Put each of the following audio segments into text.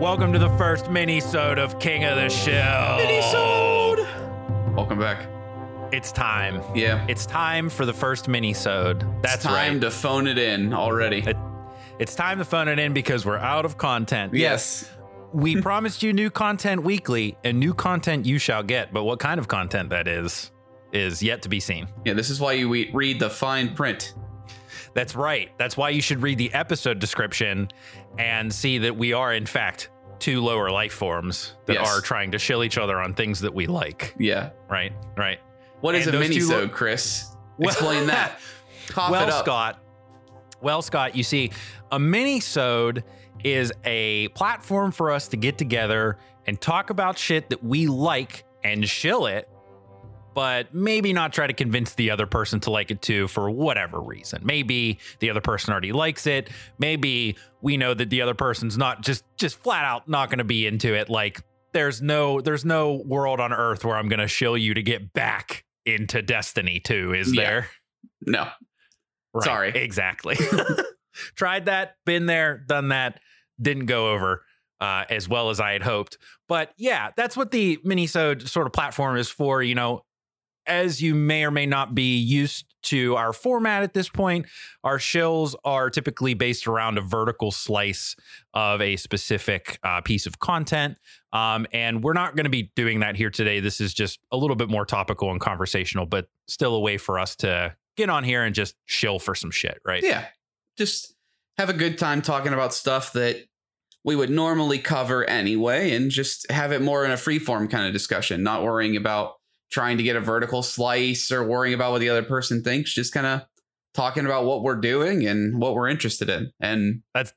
Welcome to the first mini-sode of King of the Shill. Welcome back. It's time. Yeah. It's time for the first mini-sode. That's it's time right. to phone it in already. It- it's time to phone it in because we're out of content. yes. We promised you new content weekly, and new content you shall get. But what kind of content that is, is yet to be seen. Yeah, this is why you read the fine print. That's right. That's why you should read the episode description and see that we are, in fact, two lower life forms that Yes. are trying to shill each other on things that we like. Yeah. Right? Right. What is And a mini-sode, lo- Chris? Well- Explain that. Cough well, it up. Scott. Well, Scott, you see, a mini-sode is a platform for us to get together and talk about shit that we like and shill it, but maybe not try to convince the other person to like it too for whatever reason. Maybe the other person already likes it. Maybe we know that the other person's not just just flat out not going to be into it. Like there's no there's no world on earth where I'm going to shill you to get back into Destiny 2, is Yeah. there? No. Right, Sorry. Exactly. Tried that, been there, done that, didn't go over uh, as well as I had hoped. But yeah, that's what the minisode sort of platform is for. You know, as you may or may not be used to our format at this point, our shills are typically based around a vertical slice of a specific uh, piece of content. Um, and we're not going to be doing that here today. This is just a little bit more topical and conversational, but still a way for us to get on here and just shill for some shit, right? Yeah. Just have a good time talking about stuff that we would normally cover anyway and just have it more in a freeform kind of discussion, not worrying about trying to get a vertical slice or worrying about what the other person thinks, just kind of talking about what we're doing and what we're interested in. And That's-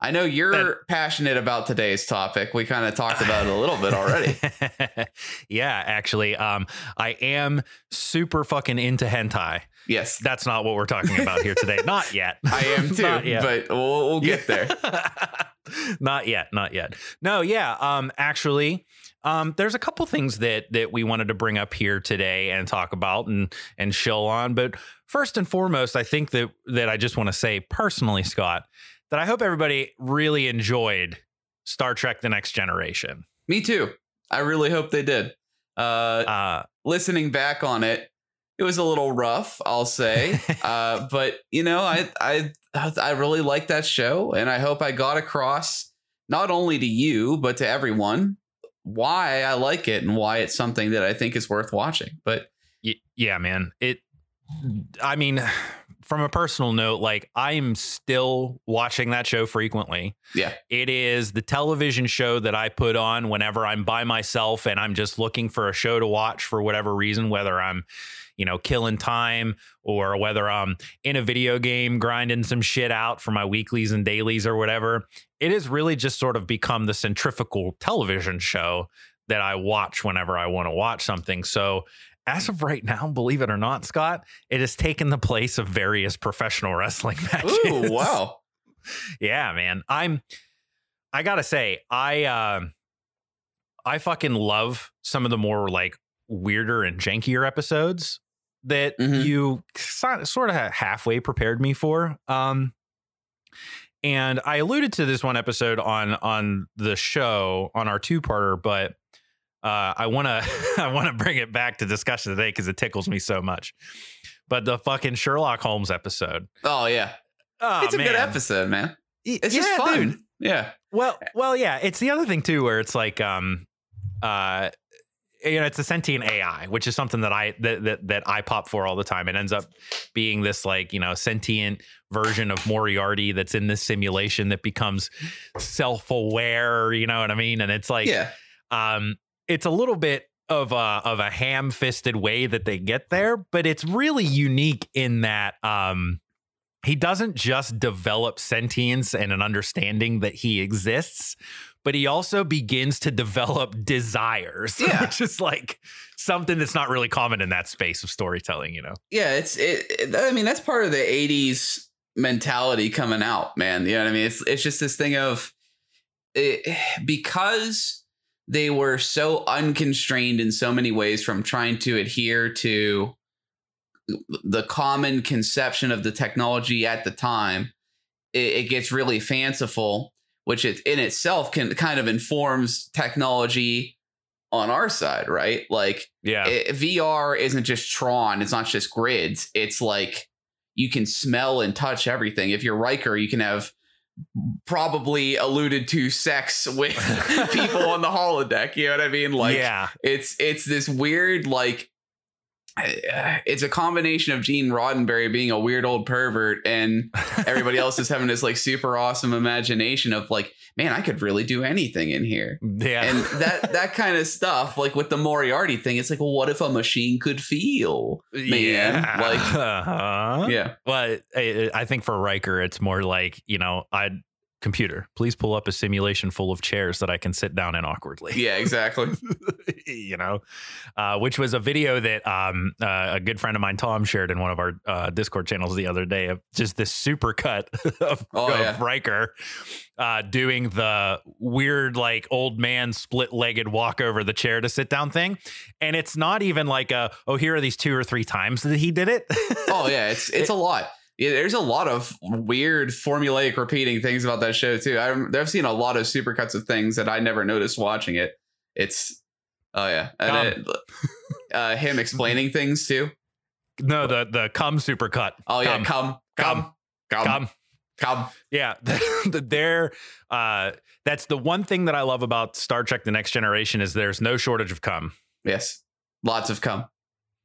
I know you're that- passionate about today's topic. We kind of talked about it a little bit already. yeah, actually, um, I am super fucking into hentai. Yes. That's not what we're talking about here today. Not yet. I am too, yet. but we'll, we'll get there. not yet, not yet. No, yeah. Um, actually, um, there's a couple things that that we wanted to bring up here today and talk about and and shill on. But first and foremost, I think that that I just want to say personally, Scott, that I hope everybody really enjoyed Star Trek: The Next Generation. Me too. I really hope they did. Uh, Uh, listening back on it, it was a little rough, I'll say. uh, but you know, I I I really like that show, and I hope I got across not only to you but to everyone why I like it and why it's something that I think is worth watching. But Y- yeah, man. It. I mean, from a personal note, like I am still watching that show frequently. yeah, It is the television show that I put on whenever I'm by myself and I'm just looking for a show to watch for whatever reason, whether I'm, you know, killing time or whether I'm in a video game grinding some shit out for my weeklies and dailies or whatever. It has really just sort of become the centrifugal television show that I watch whenever I want to watch something. So, as of right now, believe it or not, Scott, it has taken the place of various professional wrestling matches. ooh, wow, Yeah, man. I'm I got to say, I uh I fucking love some of the more like weirder and jankier episodes that Mhm. you so- sort of halfway prepared me for. Um and I alluded to this one episode on on the show on our two-parter, but uh, I want to I want to bring it back to discussion today because it tickles me so much. But the fucking Sherlock Holmes episode, oh yeah, oh, it's a good episode, man. It's Yeah, just fun. dude. Yeah, Well, well, yeah. It's the other thing too, where it's like, um, uh, you know, it's a sentient AI, which is something that I that that, that I pop for all the time. It ends up being this like you know sentient version of Moriarty that's in this simulation that becomes self aware. You know what I mean? And it's like, yeah, um, it's a little bit of a of a ham fisted way that they get there, but it's really unique in that um he doesn't just develop sentience and an understanding that he exists, but he also begins to develop desires. Yeah. which is like something that's not really common in that space of storytelling, you know. yeah. It's it. I mean, that's part of the '80s mentality coming out, man. You know what I mean? It's it's just this thing of it, because they were so unconstrained in so many ways from trying to adhere to the common conception of the technology at the time, it, it gets really fanciful, which it in itself can kind of informs technology on our side, right? Like Yeah. it, VR isn't just Tron, it's not just grids. It's like you can smell and touch everything. If you're Riker, you can have probably alluded to sex with people on the holodeck. You know what I mean? Like yeah. it's it's this weird like it's a combination of Gene Roddenberry being a weird old pervert and everybody else is having this like super awesome imagination of like, man, I could really do anything in here. Yeah. And that that kind of stuff, like with the Moriarty thing, it's like, well, what if a machine could feel? Man, yeah. like uh-huh. yeah, Well, I, I think for Riker, it's more like, you know, I'd computer, please pull up a simulation full of chairs that I can sit down in awkwardly. yeah, exactly. you know, uh, which was a video that um, uh, a good friend of mine, Tom, shared in one of our uh, Discord channels the other day of just this super cut of, Oh, of yeah. Riker uh, doing the weird, like old man split legged walk over the chair to sit down thing. And it's not even like a, oh, here are these two or three times that he did it. Oh yeah, it's it's a lot. Yeah, there's a lot of weird formulaic repeating things about that show too. I, I've seen a lot of supercuts of things that I never noticed watching it. It's oh yeah, and it, uh, him explaining things too. no, the, the cum super cut. Oh yeah, Come. come, come, come, come, Cum. Yeah, they're uh, that's the one thing that I love about Star Trek: The Next Generation is there's no shortage of come. Yes, lots of come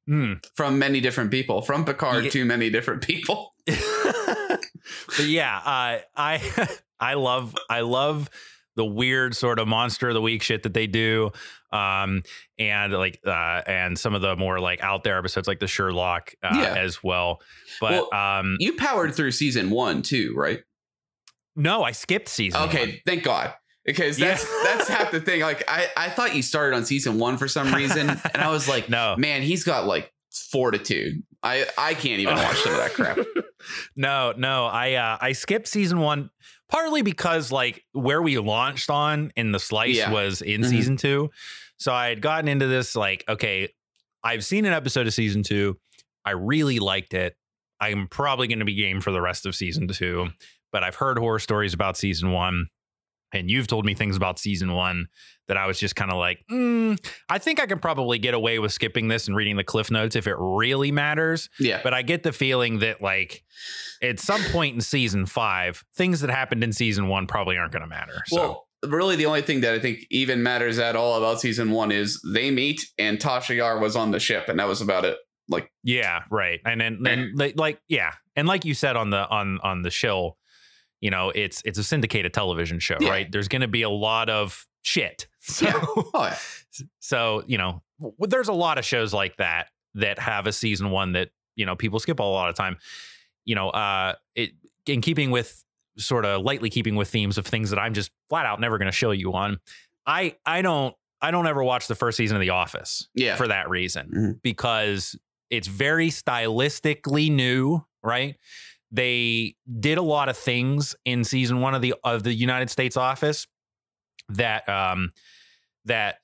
Hmm. from many different people, from Picard Yeah. to many different people. but yeah, uh, I I love I love the weird sort of monster of the week shit that they do, um, and like uh, and some of the more like out there episodes like the Sherlock uh, Yeah. as well. But um, You powered through season one too, right? no, I skipped season. Okay, one. thank God. Because that's Yeah. that's half the thing. Like I, I thought you started on season one for some reason, and I was like, no, man, he's got like fortitude. I I can't even watch some of that crap. no, no. I uh, I skipped season one partly because like where we launched on in the slice Yeah. was in Mhm. season two, so I had gotten into this like okay, I've seen an episode of season two. I really liked it. I'm probably going to be game for the rest of season two, but I've heard horror stories about season one. And you've told me things about season one that I was just kind of like, mm, I think I can probably get away with skipping this and reading the cliff notes if it really matters Yeah, but I get the feeling that like at some point in season five, things that happened in season one probably aren't going to matter. So well, really, the only thing that I think even matters at all about season one is they meet and Tasha Yar was on the ship, and that was about it. Like, yeah, right. And then then like, like yeah, and like you said on the on on the show, you know, it's it's a syndicated television show, Yeah. right? There's going to be a lot of shit. So Yeah. oh yeah, so you know, there's a lot of shows like that that have a season one that you know people skip a lot of time. You know, uh, it in keeping with sort of lightly keeping with themes of things that I'm just flat out never going to show you on. I I don't I don't ever watch the first season of The Office yeah, for that reason Mhm. because it's very stylistically new, right? They did a lot of things in season one of the of the United States Office that um that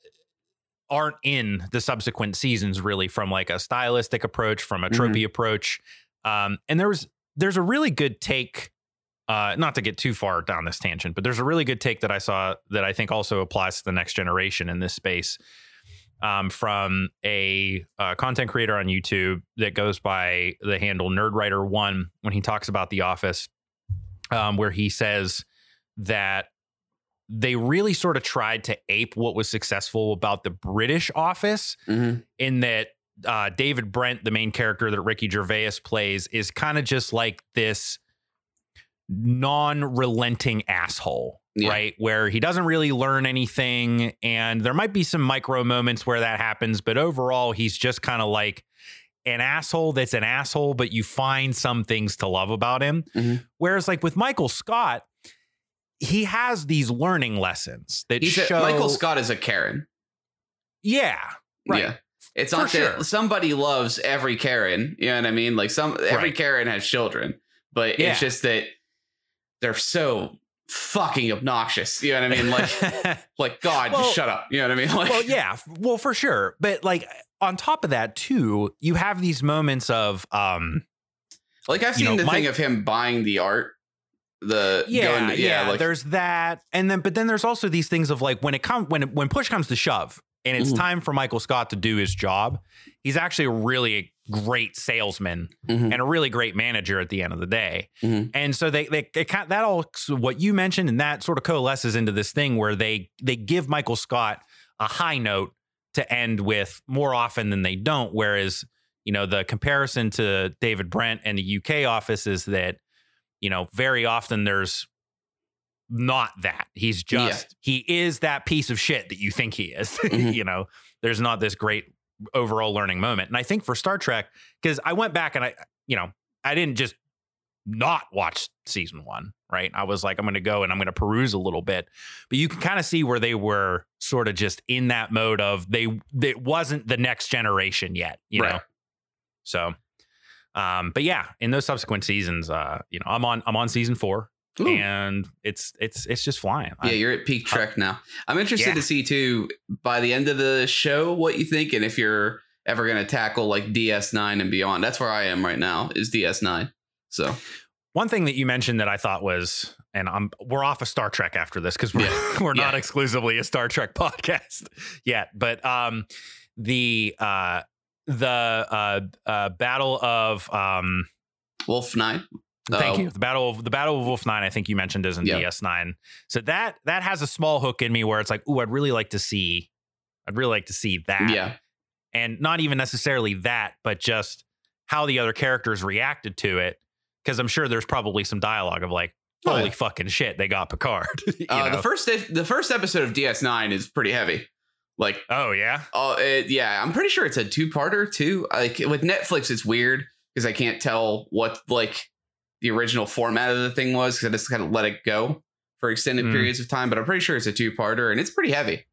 aren't in the subsequent seasons really from like a stylistic approach from a Mhm. tropey approach um and there was there's a really good take uh not to get too far down this tangent but there's a really good take that i saw that i think also applies to the next generation in this space um, from a uh, content creator on YouTube that goes by the handle Nerdwriter1 when he talks about The Office, um, where he says that they really sort of tried to ape what was successful about the British Office Mhm. in that uh, David Brent, the main character that Ricky Gervais plays, is kind of just like this non-relenting asshole, Yeah. right? Where he doesn't really learn anything, and there might be some micro moments where that happens, but overall, he's just kind of like an asshole that's an asshole, but you find some things to love about him. Mhm. Whereas, like with Michael Scott, he has these learning lessons that He's a, show Michael Scott is a Karen. Yeah, right. Yeah. It's not that sure. somebody loves every Karen. You know what I mean? Like some every Right. Karen has children, but Yeah. it's just that they're so fucking obnoxious. You know what I mean? Like, like God, Well- just shut up. You know what I mean? Like, well, yeah, well, for sure. But like on top of that, too, you have these moments of um like I've seen know, the thing of him buying the art. The yeah, to- yeah, like there's that. And then but then there's also these things of like when it comes when when push comes to shove and it's Mhm. time for Michael Scott to do his job, he's actually really great salesman Mhm. and a really great manager at the end of the day. Mhm. And so they they, they kind that all what you mentioned and that sort of coalesces into this thing where they they give Michael Scott a high note to end with more often than they don't. Whereas you know the comparison to David Brent and the UK office is that you know very often there's not that he's Yeah. just he is that piece of shit that you think he is Mhm. you know there's not this great overall learning moment. And i think for star trek because i went back and i you know i didn't just not watch season one right? I was like i'm going to go and i'm going to peruse a little bit. But you can kind of see where they were sort of just in that mode of they it wasn't the next generation yet you Right. know so um but yeah in those subsequent seasons uh you know i'm on i'm on season four Ooh. and it's it's it's just flying yeah, I- you're at peak Trek now. I'm interested Yeah. to see too by the end of the show what you think and if you're ever going to tackle like DS9 and beyond. That's where I am right now is DS9. So One thing that you mentioned that I thought was, and I'm we're off of Star Trek after this because we're Yeah. we're not Yeah. exclusively a Star Trek podcast yet, but um, the uh, the uh, uh, battle of um, Wolf Nine. Thank Oh, you, the battle of the battle of Wolf Nine. I think you mentioned is in Yeah. DS Nine, so that that has a small hook in me where it's like, ooh, I'd really like to see, I'd really like to see that, Yeah. and not even necessarily that, but just how the other characters reacted to it. Because I'm sure there's probably some dialogue of like, Oh, holy yeah. fucking shit, they got Picard. you Uh, know? the first the first episode of DS9 is pretty heavy. Like oh yeah, Oh, it, yeah, I'm pretty sure it's a two-parter too. Like with Netflix, it's weird because I can't tell what like the original format of the thing was because I just kind of let it go for extended Mm. periods of time. But I'm pretty sure it's a two-parter and it's pretty heavy.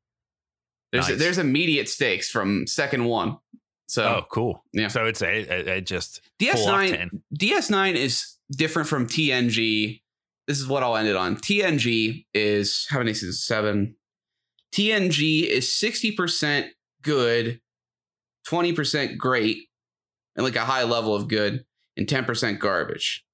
There's Nice. there's immediate stakes from second one. So oh cool. yeah. So it's a, it, it just DS9. DS9 is different from TNG. This is what I'll end it on. TNG is how many seasons? Seven. TNG is 60% good, 20% great, and like a high level of good, and 10% garbage.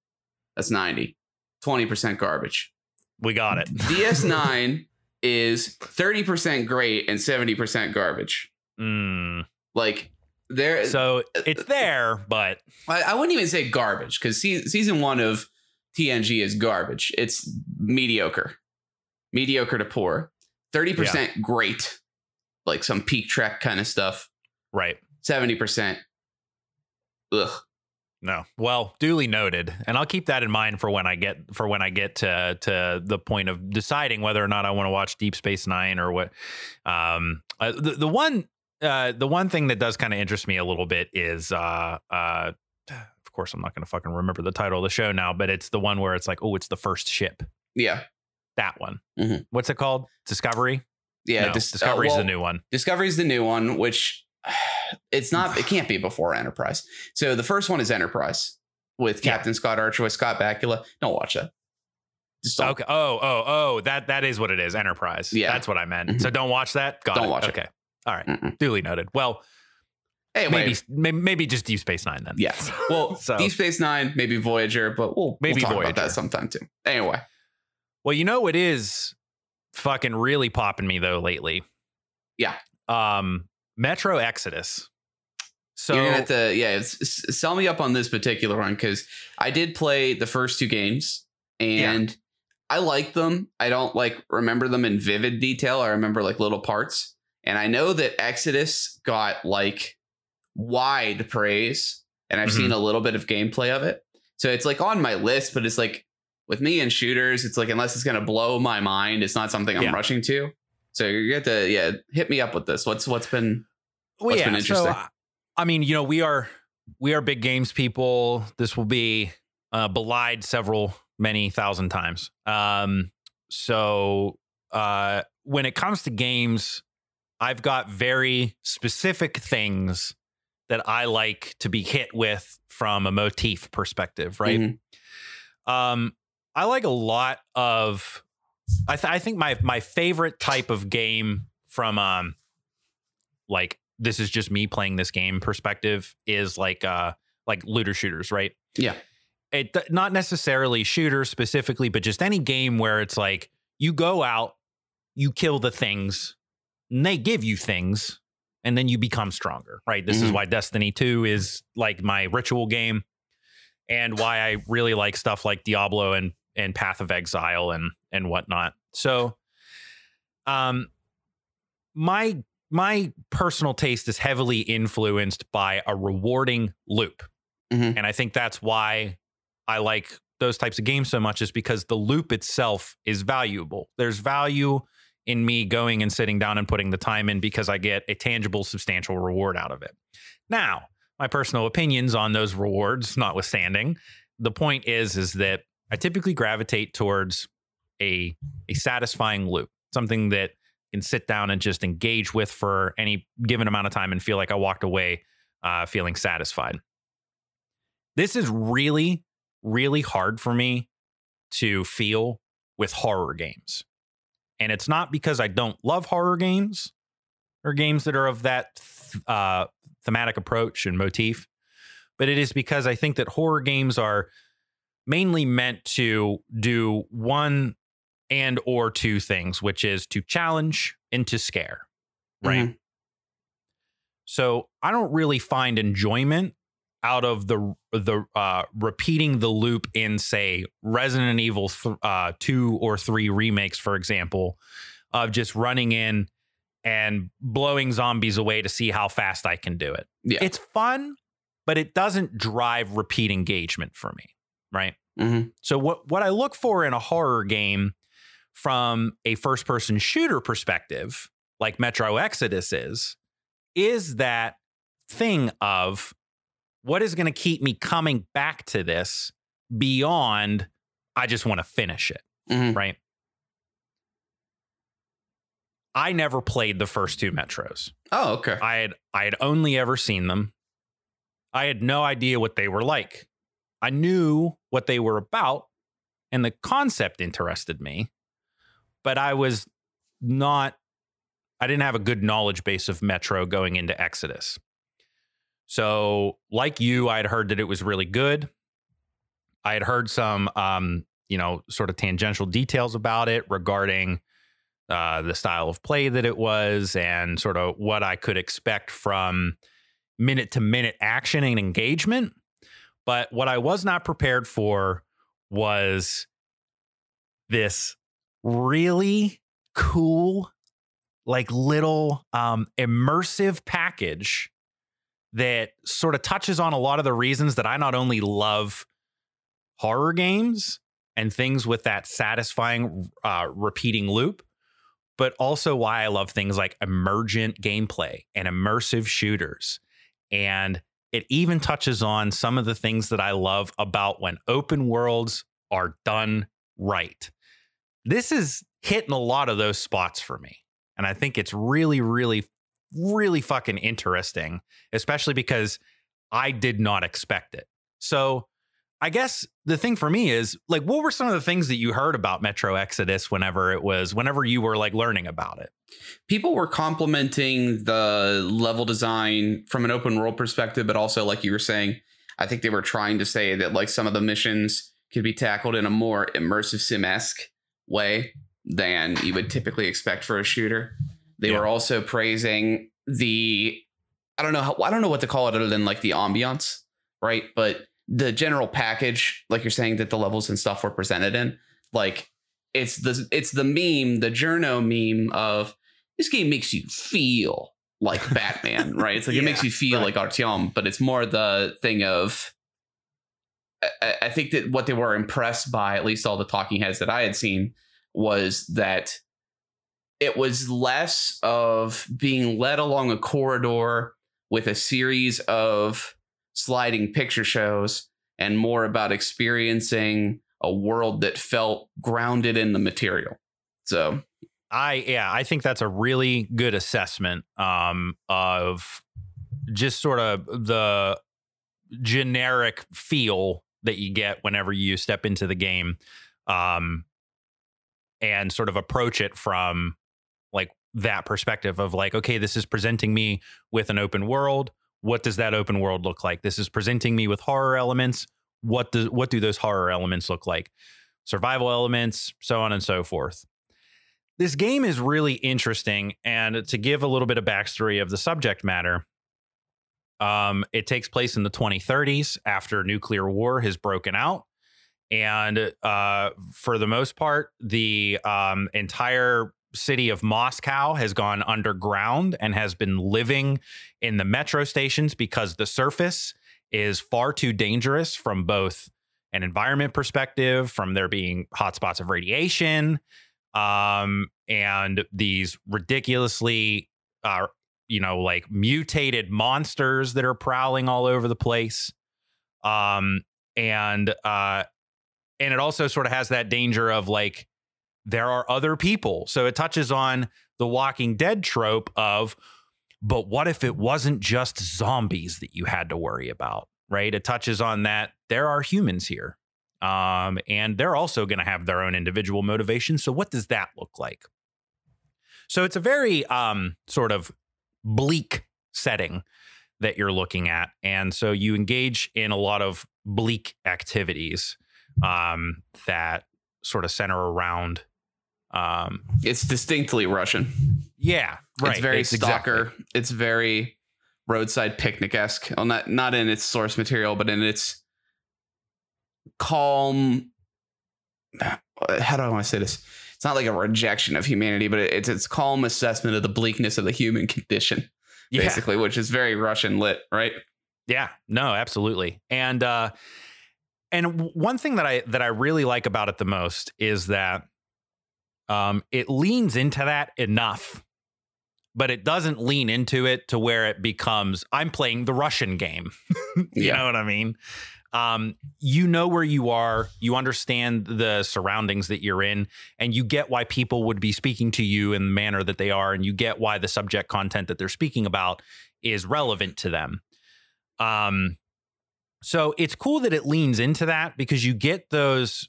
That's 90. 20% garbage. we got it. DS9 is 30% great and 70% garbage. Mm. Like there So it's there, but I, I wouldn't even say garbage because se- season one of TNG is garbage. It's mediocre, mediocre to poor. Thirty percent great, like some peak Trek kind of stuff. right. Seventy percent, ugh. No. Well, duly noted, and I'll keep that in mind for when I get for when I get to to the point of deciding whether or not I want to watch Deep Space Nine or what. Um, uh, the the one uh the one thing that does kind of interest me a little bit is uh uh. Of course, I'm not going to fucking remember the title of the show now, but it's the one where it's like, oh, it's the first ship. Yeah, That one. Mhm. What's it called? Discovery. yeah. No, Dis- uh, Discovery's well, the new one. Discovery's the new one, which it's not. It can't be before Enterprise. So the first one is Enterprise with Yeah. Captain Scott Archer with Scott Bakula. Don't watch that. Just don't. Okay. Oh, oh, oh. That that is what it is. Enterprise. Yeah. that's what I meant. Mhm. So don't watch that. Got Don't it. watch it. Okay. All right. Mm-mm. Duly noted. Well, Anyway, maybe maybe just Deep Space Nine then. Yeah. Well, So- Deep Space Nine, maybe Voyager, but we'll Maybe we'll talk Voyager. about that sometime too. Anyway, Well, you know what is fucking really popping me though lately. Yeah. Um, Metro Exodus. So you're gonna have to yeah sell me up on this particular one because I did play the first two games and I like them. I don't like remember them in vivid detail. I remember like little parts, and I know that Exodus got like wide praise, and I've Mhm. seen a little bit of gameplay of it. So it's like on my list, but it's like with me and shooters, it's like unless it's gonna blow my mind, it's not something I'm Yeah. rushing to. So you get to yeah hit me up with this. What's what's been Well, What's yeah, been interesting? I- I mean, you know, we are we are big games people. This will be uh, belied several many thousand times. Um, so uh, when it comes to games, I've got very specific things that I like to be hit with from a motif perspective, right? Mhm. Um, I like a lot of I, th- I think my my favorite type of game from um like this is just me playing this game perspective is like uh like looter shooters, right? Yeah. It not necessarily shooters specifically, but just any game where it's like you go out, you kill the things, and they give you things, and then you become stronger, right? This is Mhm. why Destiny 2 is like my ritual game and why I really like stuff like Diablo and and Path of Exile and and whatnot. So um my my personal taste is heavily influenced by a rewarding loop. Mhm. And I think that's why I like those types of games so much is because the loop itself is valuable. There's value in me going and sitting down and putting the time in because I get a tangible, substantial reward out of it. Now, my personal opinions on those rewards notwithstanding, the point is is that I typically gravitate towards a a satisfying loop, something that can sit down and just engage with for any given amount of time and feel like I walked away uh, feeling satisfied. This is really, really hard for me to feel with horror games. And it's not because I don't love horror games or games that are of that th- uh, thematic approach and motif, but it is because I think that horror games are mainly meant to do one and or two things, which is to challenge and to scare, right? Mhm. So I don't really find enjoyment out of the the uh, repeating the loop in say Resident Evil th- uh, two or three remakes, for example, of just running in and blowing zombies away to see how fast I can do it. Yeah. It's fun, but it doesn't drive repeat engagement for me, right? Mhm. So what what I look for in a horror game from a first person shooter perspective, like Metro Exodus is, is that thing of what is going to keep me coming back to this beyond I just want to finish it, Mhm. right? I never played the first two Metros. Oh, okay. I had I had only ever seen them. I had no idea what they were like. I knew what they were about and the concept interested me, but I was not I didn't have a good knowledge base of Metro going into Exodus. So, like you, I had heard that it was really good. I had heard some um, you know, sort of tangential details about it regarding uh, the style of play that it was and sort of what I could expect from minute to minute action and engagement. But what I was not prepared for was this really cool, like little um, immersive package that sort of touches on a lot of the reasons that I not only love horror games and things with that satisfying uh, repeating loop, but also why I love things like emergent gameplay and immersive shooters. And it even touches on some of the things that I love about when open worlds are done right. This is hitting a lot of those spots for me. And I think it's really, really, really fucking interesting, especially because I did not expect it. So I guess the thing for me is like, what were some of the things that you heard about Metro Exodus whenever it was, whenever you were like learning about it? People were complimenting the level design from an open world perspective, but also, like you were saying, I think they were trying to say that like some of the missions could be tackled in a more immersive sim esque way than you would typically expect for a shooter. They Yeah. were also praising the I don't know how I don't know what to call it other than like the ambiance, right? But the general package, like you're saying, that the levels and stuff were presented in, like it's the it's the meme, the journo meme of this game makes you feel like Batman, right? It's like it makes you feel right. like Artyom, but it's more the thing of I, I think that what they were impressed by, at least all the talking heads that I had seen, was that it was less of being led along a corridor with a series of sliding picture shows and more about experiencing a world that felt grounded in the material. So, I yeah, I think that's a really good assessment um, of just sort of the generic feel that you get whenever you step into the game. Um, and sort of approach it from like that perspective of like, okay, this is presenting me with an open world. What does that open world look like? This is presenting me with horror elements. What does what do those horror elements look like? Survival elements, so on and so forth. This game is really interesting, and to give a little bit of backstory of the subject matter, um, it takes place in the 2030s after nuclear war has broken out. And uh, for the most part, the um, entire city of Moscow has gone underground and has been living in the metro stations because the surface is far too dangerous from both an environment perspective, from there being hotspots of radiation, um, and these ridiculously, uh, you know, like mutated monsters that are prowling all over the place. Um, and uh, and it also sort of has that danger of like there are other people. So it touches on the Walking Dead trope of, but what if it wasn't just zombies that you had to worry about, right? It touches on that there are humans here. Um, and they're also going to have their own individual motivations. So what does that look like? So it's a very um, sort of bleak setting that you're looking at. And so you engage in a lot of bleak activities um, that sort of center around um, it's distinctly Russian. Yeah, right. It's very it's stalker. It's very roadside picnic esque. On that, not in its source material, but in its calm. How do I want to say this? It's not like a rejection of humanity, but it's its calm assessment of the bleakness of the human condition, yeah. basically, which is very Russian lit, right? Yeah. No, absolutely. And uh, and one thing that I that I really like about it the most is that um, it leans into that enough, but it doesn't lean into it to where it becomes I'm playing the Russian game. you yeah. know what I mean? Um, you know where you are, you understand the surroundings that you're in, and you get why people would be speaking to you in the manner that they are, and you get why the subject content that they're speaking about is relevant to them. Um, so it's cool that it leans into that because you get those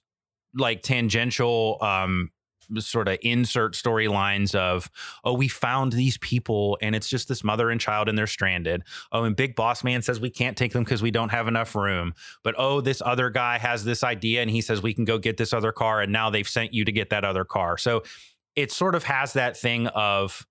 like tangential um, sort of insert storylines of, oh, we found these people and it's just this mother and child and they're stranded. Oh, and Big Boss Man says we can't take them because we don't have enough room. But oh, this other guy has this idea and he says we can go get this other car and now they've sent you to get that other car. So it sort of has that thing of,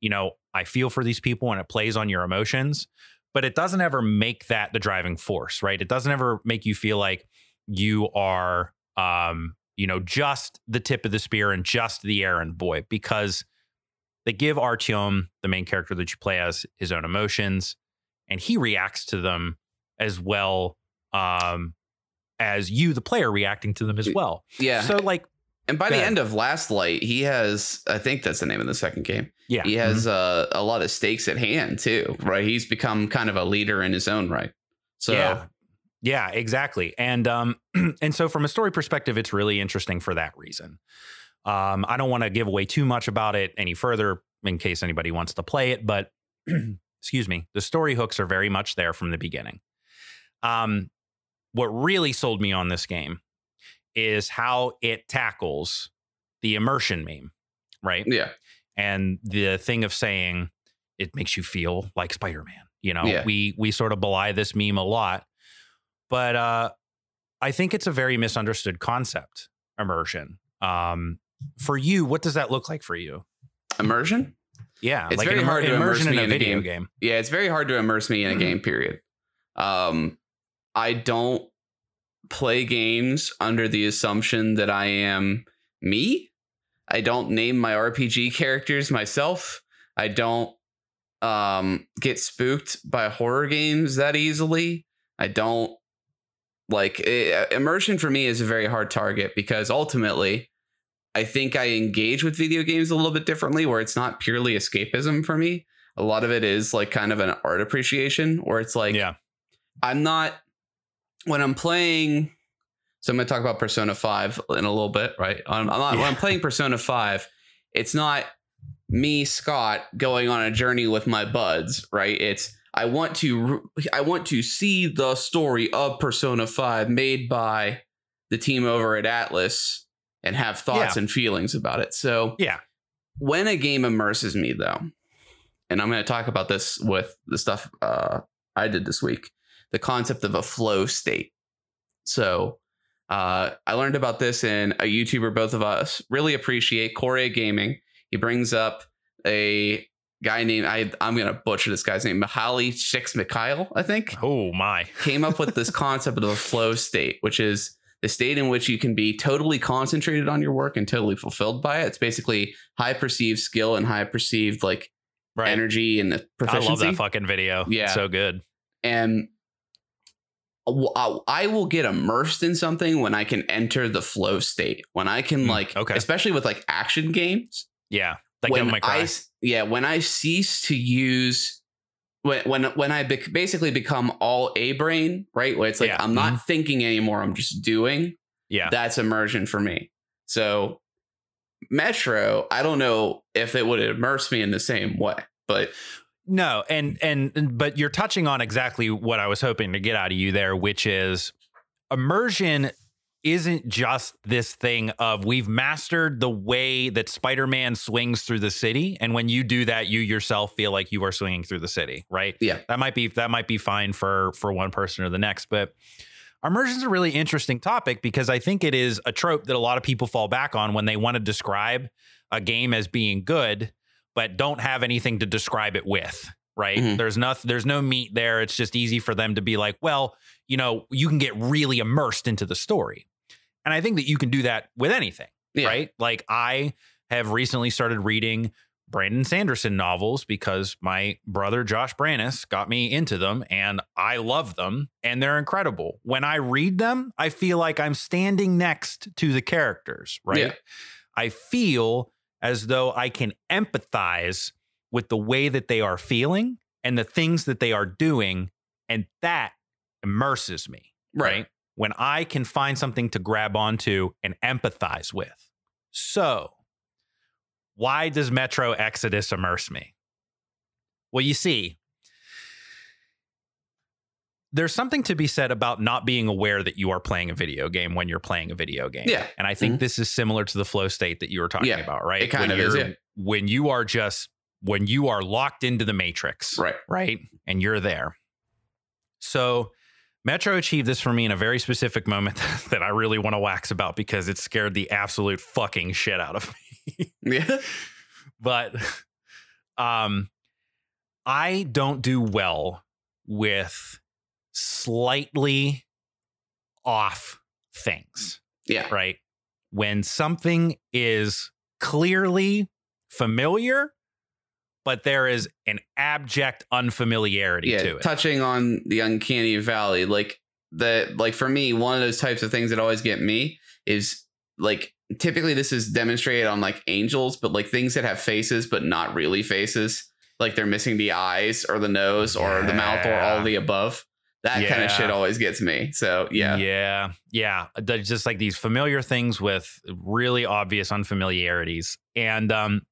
you know, I feel for these people and it plays on your emotions, but it doesn't ever make that the driving force, right? It doesn't ever make you feel like you are um you know, just the tip of the spear and just the errand boy because they give Artyom, the main character that you play as, his own emotions and he reacts to them as well um, as you, the player, reacting to them as well. Yeah. So, like, and by the end of Last Light, he has, I think that's the name of the second game. Yeah. He has mm-hmm. uh, a lot of stakes at hand, too, right? He's become kind of a leader in his own right. So, yeah. Yeah, exactly. And um and so from a story perspective, it's really interesting for that reason. Um, I don't want to give away too much about it any further in case anybody wants to play it, but excuse me, the story hooks are very much there from the beginning. Um, what really sold me on this game is how it tackles the immersion meme, right? Yeah. And the thing of saying it makes you feel like Spider-Man. You know, yeah. we we sort of belie this meme a lot but uh, I think it's a very misunderstood concept, immersion. Um, for you, what does that look like for you? Immersion? Yeah, it's like very hard to immerse me in a, in a game. game. Yeah, it's very hard to immerse me in a mm-hmm. game. Period. Um, I don't play games under the assumption that I am me. I don't name my RPG characters myself. I don't um, get spooked by horror games that easily. I don't like it, immersion for me is a very hard target because ultimately I think I engage with video games a little bit differently where it's not purely escapism for me. A lot of it is like kind of an art appreciation where it's like yeah. I'm not when I'm playing so I'm going to talk about Persona 5 in a little bit, right? I'm, I'm not, yeah. when I'm playing Persona 5, it's not me Scott going on a journey with my buds, right? It's I want to I want to see the story of Persona 5 made by the team over at Atlus and have thoughts Yeah. and feelings about it. So Yeah. when a game immerses me though, and I'm going to talk about this with the stuff uh, I did this week, the concept of a flow state. So uh, I learned about this in a YouTuber both of us really appreciate, Korea Gaming. He brings up a guy named I I'm gonna butcher this guy's name, Mihaly Csikszentmihalyi, I think Oh my. came up with this concept of a flow state, which is the state in which you can be totally concentrated on your work and totally fulfilled by it. It's basically high perceived skill and high perceived like Right. energy and the I love that fucking video. Yeah. So good. and I will get immersed in something when I can enter the flow state. When I can Mm, like, okay. especially with like action games. Yeah. Like when Devil May Cry. I s- yeah, when I cease to use when when when I bec- basically become all a brain, right? Where it's like Yeah. Mm-hmm. I'm not thinking anymore, I'm just doing. yeah. That's immersion for me. So Metro, I don't know if it would immerse me in the same way, but No, and and but you're touching on exactly what I was hoping to get out of you there, which is immersion isn't just this thing of we've mastered the way that Spider-Man swings through the city and when you do that you yourself feel like you are swinging through the city, right? Yeah. That might be that might be fine for for one person or the next, but immersion is a really interesting topic because I think it is a trope that a lot of people fall back on when they want to describe a game as being good but don't have anything to describe it with right Mhm. there's nothing there's no meat there it's just easy for them to be like well you know you can get really immersed into the story and i think that you can do that with anything yeah. right like i have recently started reading brandon sanderson novels because my brother josh brannis got me into them and i love them and they're incredible when i read them i feel like i'm standing next to the characters right Yeah. I feel as though I can empathize with the way that they are feeling and the things that they are doing. And that immerses me, right? Right. When I can find something to grab onto and empathize with. So, why does Metro Exodus immerse me? Well, you see, there's something to be said about not being aware that you are playing a video game when you're playing a video game. Yeah. And I think Mhm. this is similar to the flow state that you were talking Yeah, about, right? it kind when of is, yeah. When you are just when you are locked into the matrix, Right. right? And you're there. So Metro achieved this for me in a very specific moment that I really want to wax about because it scared the absolute fucking shit out of me. Yeah. but um I don't do well with slightly off things, Yeah. right? When something is clearly familiar, but there is an abject unfamiliarity yeah, to it. touching on the uncanny valley, like the like for me, one of those types of things that always get me is like typically this is demonstrated on like angels, but like things that have faces but not really faces, like they're missing the eyes or the nose or the mouth or all the above. That kind of shit always gets me. So yeah, Yeah. Yeah. Just like these familiar things with really obvious unfamiliarities. And um,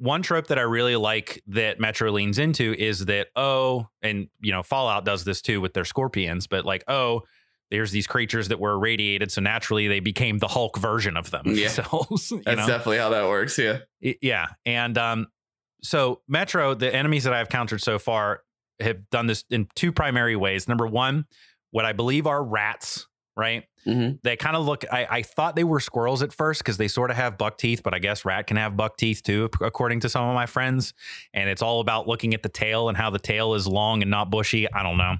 one trope that I really like that Metro leans into is that, oh, and, you know, Fallout does this too with their scorpions, but like, oh, there's these creatures that were irradiated. So naturally they became the Hulk version of them. Yeah. you that's know? definitely how that works. Yeah, yeah and um so metro the enemies that i've countered so far have done this in two primary ways number one what i believe are rats right Mhm. they kind of look I, I thought they were squirrels at first because they sort of have buck teeth but i guess rat can have buck teeth too according to some of my friends and it's all about looking at the tail and how the tail is long and not bushy i don't know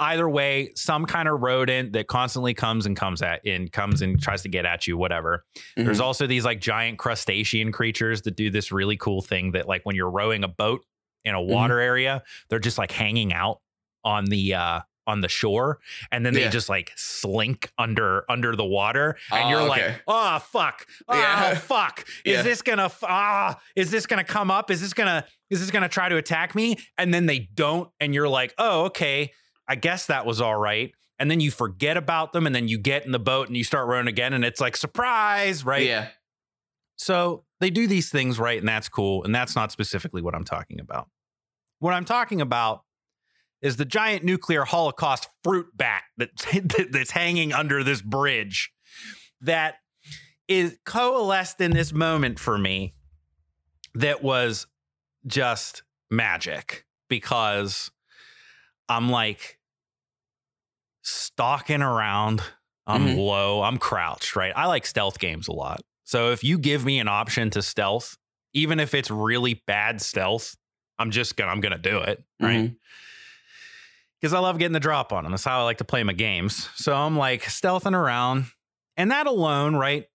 either way some kind of rodent that constantly comes and comes at and comes and tries to get at you whatever there's Mhm. also these like giant crustacean creatures that do this really cool thing that like when you're rowing a boat in a Mm-hmm. water area, they're just like hanging out on the uh on the shore and then they just like slink under under the water and Oh, you're okay. like oh fuck oh Yeah. fuck is Yeah. this gonna ah is this gonna come up is this gonna is this gonna try to attack me and then they don't and you're like oh okay i guess that was all right and then you forget about them and then you get in the boat and you start rowing again and it's like surprise right yeah, so they do these things right, and that's cool. And that's not specifically what I'm talking about. What I'm talking about is the giant nuclear holocaust fruit bat that's, that's hanging under this bridge that is coalesced in this moment for me that was just magic because I'm like stalking around. I'm Mhm. low. I'm crouched, right? I like stealth games a lot. So if you give me an option to stealth, even if it's really bad stealth, I'm just gonna I'm gonna do it, right? Mhm. Because I love getting the drop on them. That's how I like to play my games. So I'm like stealthing around, and that alone, right?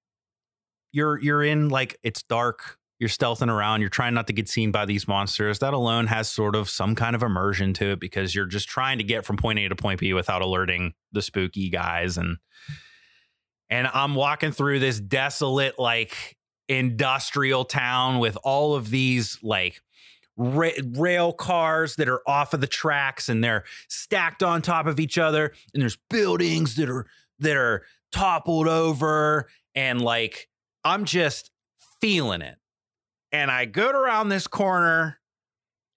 You're you're in like it's dark. You're stealthing around. You're trying not to get seen by these monsters. That alone has sort of some kind of immersion to it because you're just trying to get from point A to point B without alerting the spooky guys. And and I'm walking through this desolate like industrial town with all of these like ra- rail cars that are off of the tracks and they're stacked on top of each other and there's buildings that are that are toppled over and like I'm just feeling it. And I go around this corner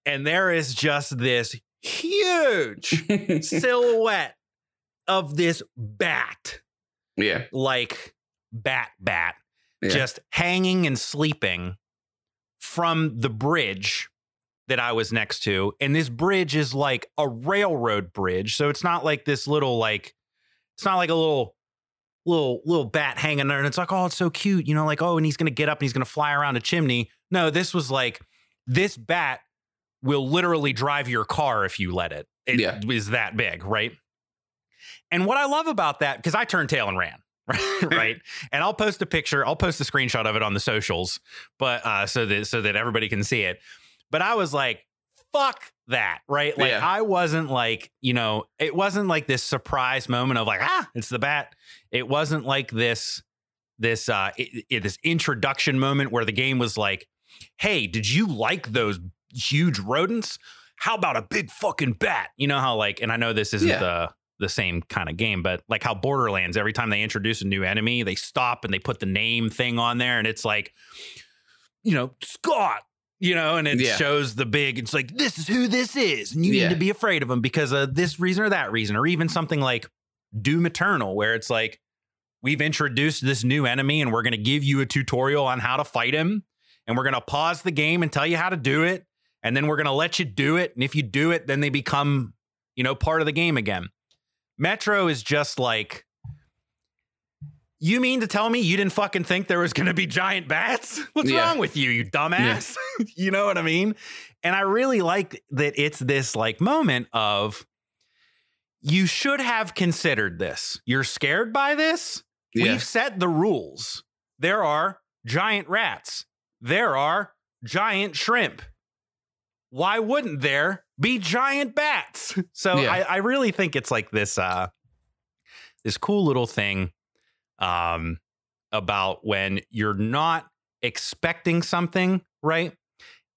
and there is just this huge silhouette of this bat, yeah. like bat bat Yeah. just hanging and sleeping from the bridge that I was next to. And this bridge is like a railroad bridge. So it's not like this little, like, it's not like a little, little, little bat hanging there. And it's like, oh, it's so cute. You know, like, oh, and he's going to get up and he's going to fly around a chimney. No, this was like, this bat will literally drive your car if you let it. It Yeah. is that big, right? And what I love about that, because I turned tail and ran, right? right? and I'll post a picture, I'll post a screenshot of it on the socials, but uh, so that so that everybody can see it. But I was like, fuck that, right? Like Yeah. I wasn't like, you know, it wasn't like this surprise moment of like, ah, it's the bat. It wasn't like this this uh i- i- this introduction moment where the game was like, hey, did you like those huge rodents? How about a big fucking bat? You know how like, and I know this isn't Yeah. the the same kind of game, but like how Borderlands, every time they introduce a new enemy, they stop and they put the name thing on there, and it's like, you know, Scott, you know, and it Yeah. shows the big. It's like this is who this is, and you Yeah. need to be afraid of him because of this reason or that reason, or even something like Doom Eternal, where it's like we've introduced this new enemy and we're going to give you a tutorial on how to fight him, and we're going to pause the game and tell you how to do it, and then we're going to let you do it, and if you do it, then they become, you know, part of the game again. Metro is just like. You mean to tell me you didn't fucking think there was going to be giant bats? What's Yeah. wrong with you, you dumbass? you know what I mean? And I really like that it's this like moment of you should have considered this. You're scared by this? Yeah. We've set the rules. There are giant rats. There are giant shrimp. Why wouldn't there be giant bats? So Yeah. I, I really think it's like this uh this cool little thing um about when you're not expecting something, right?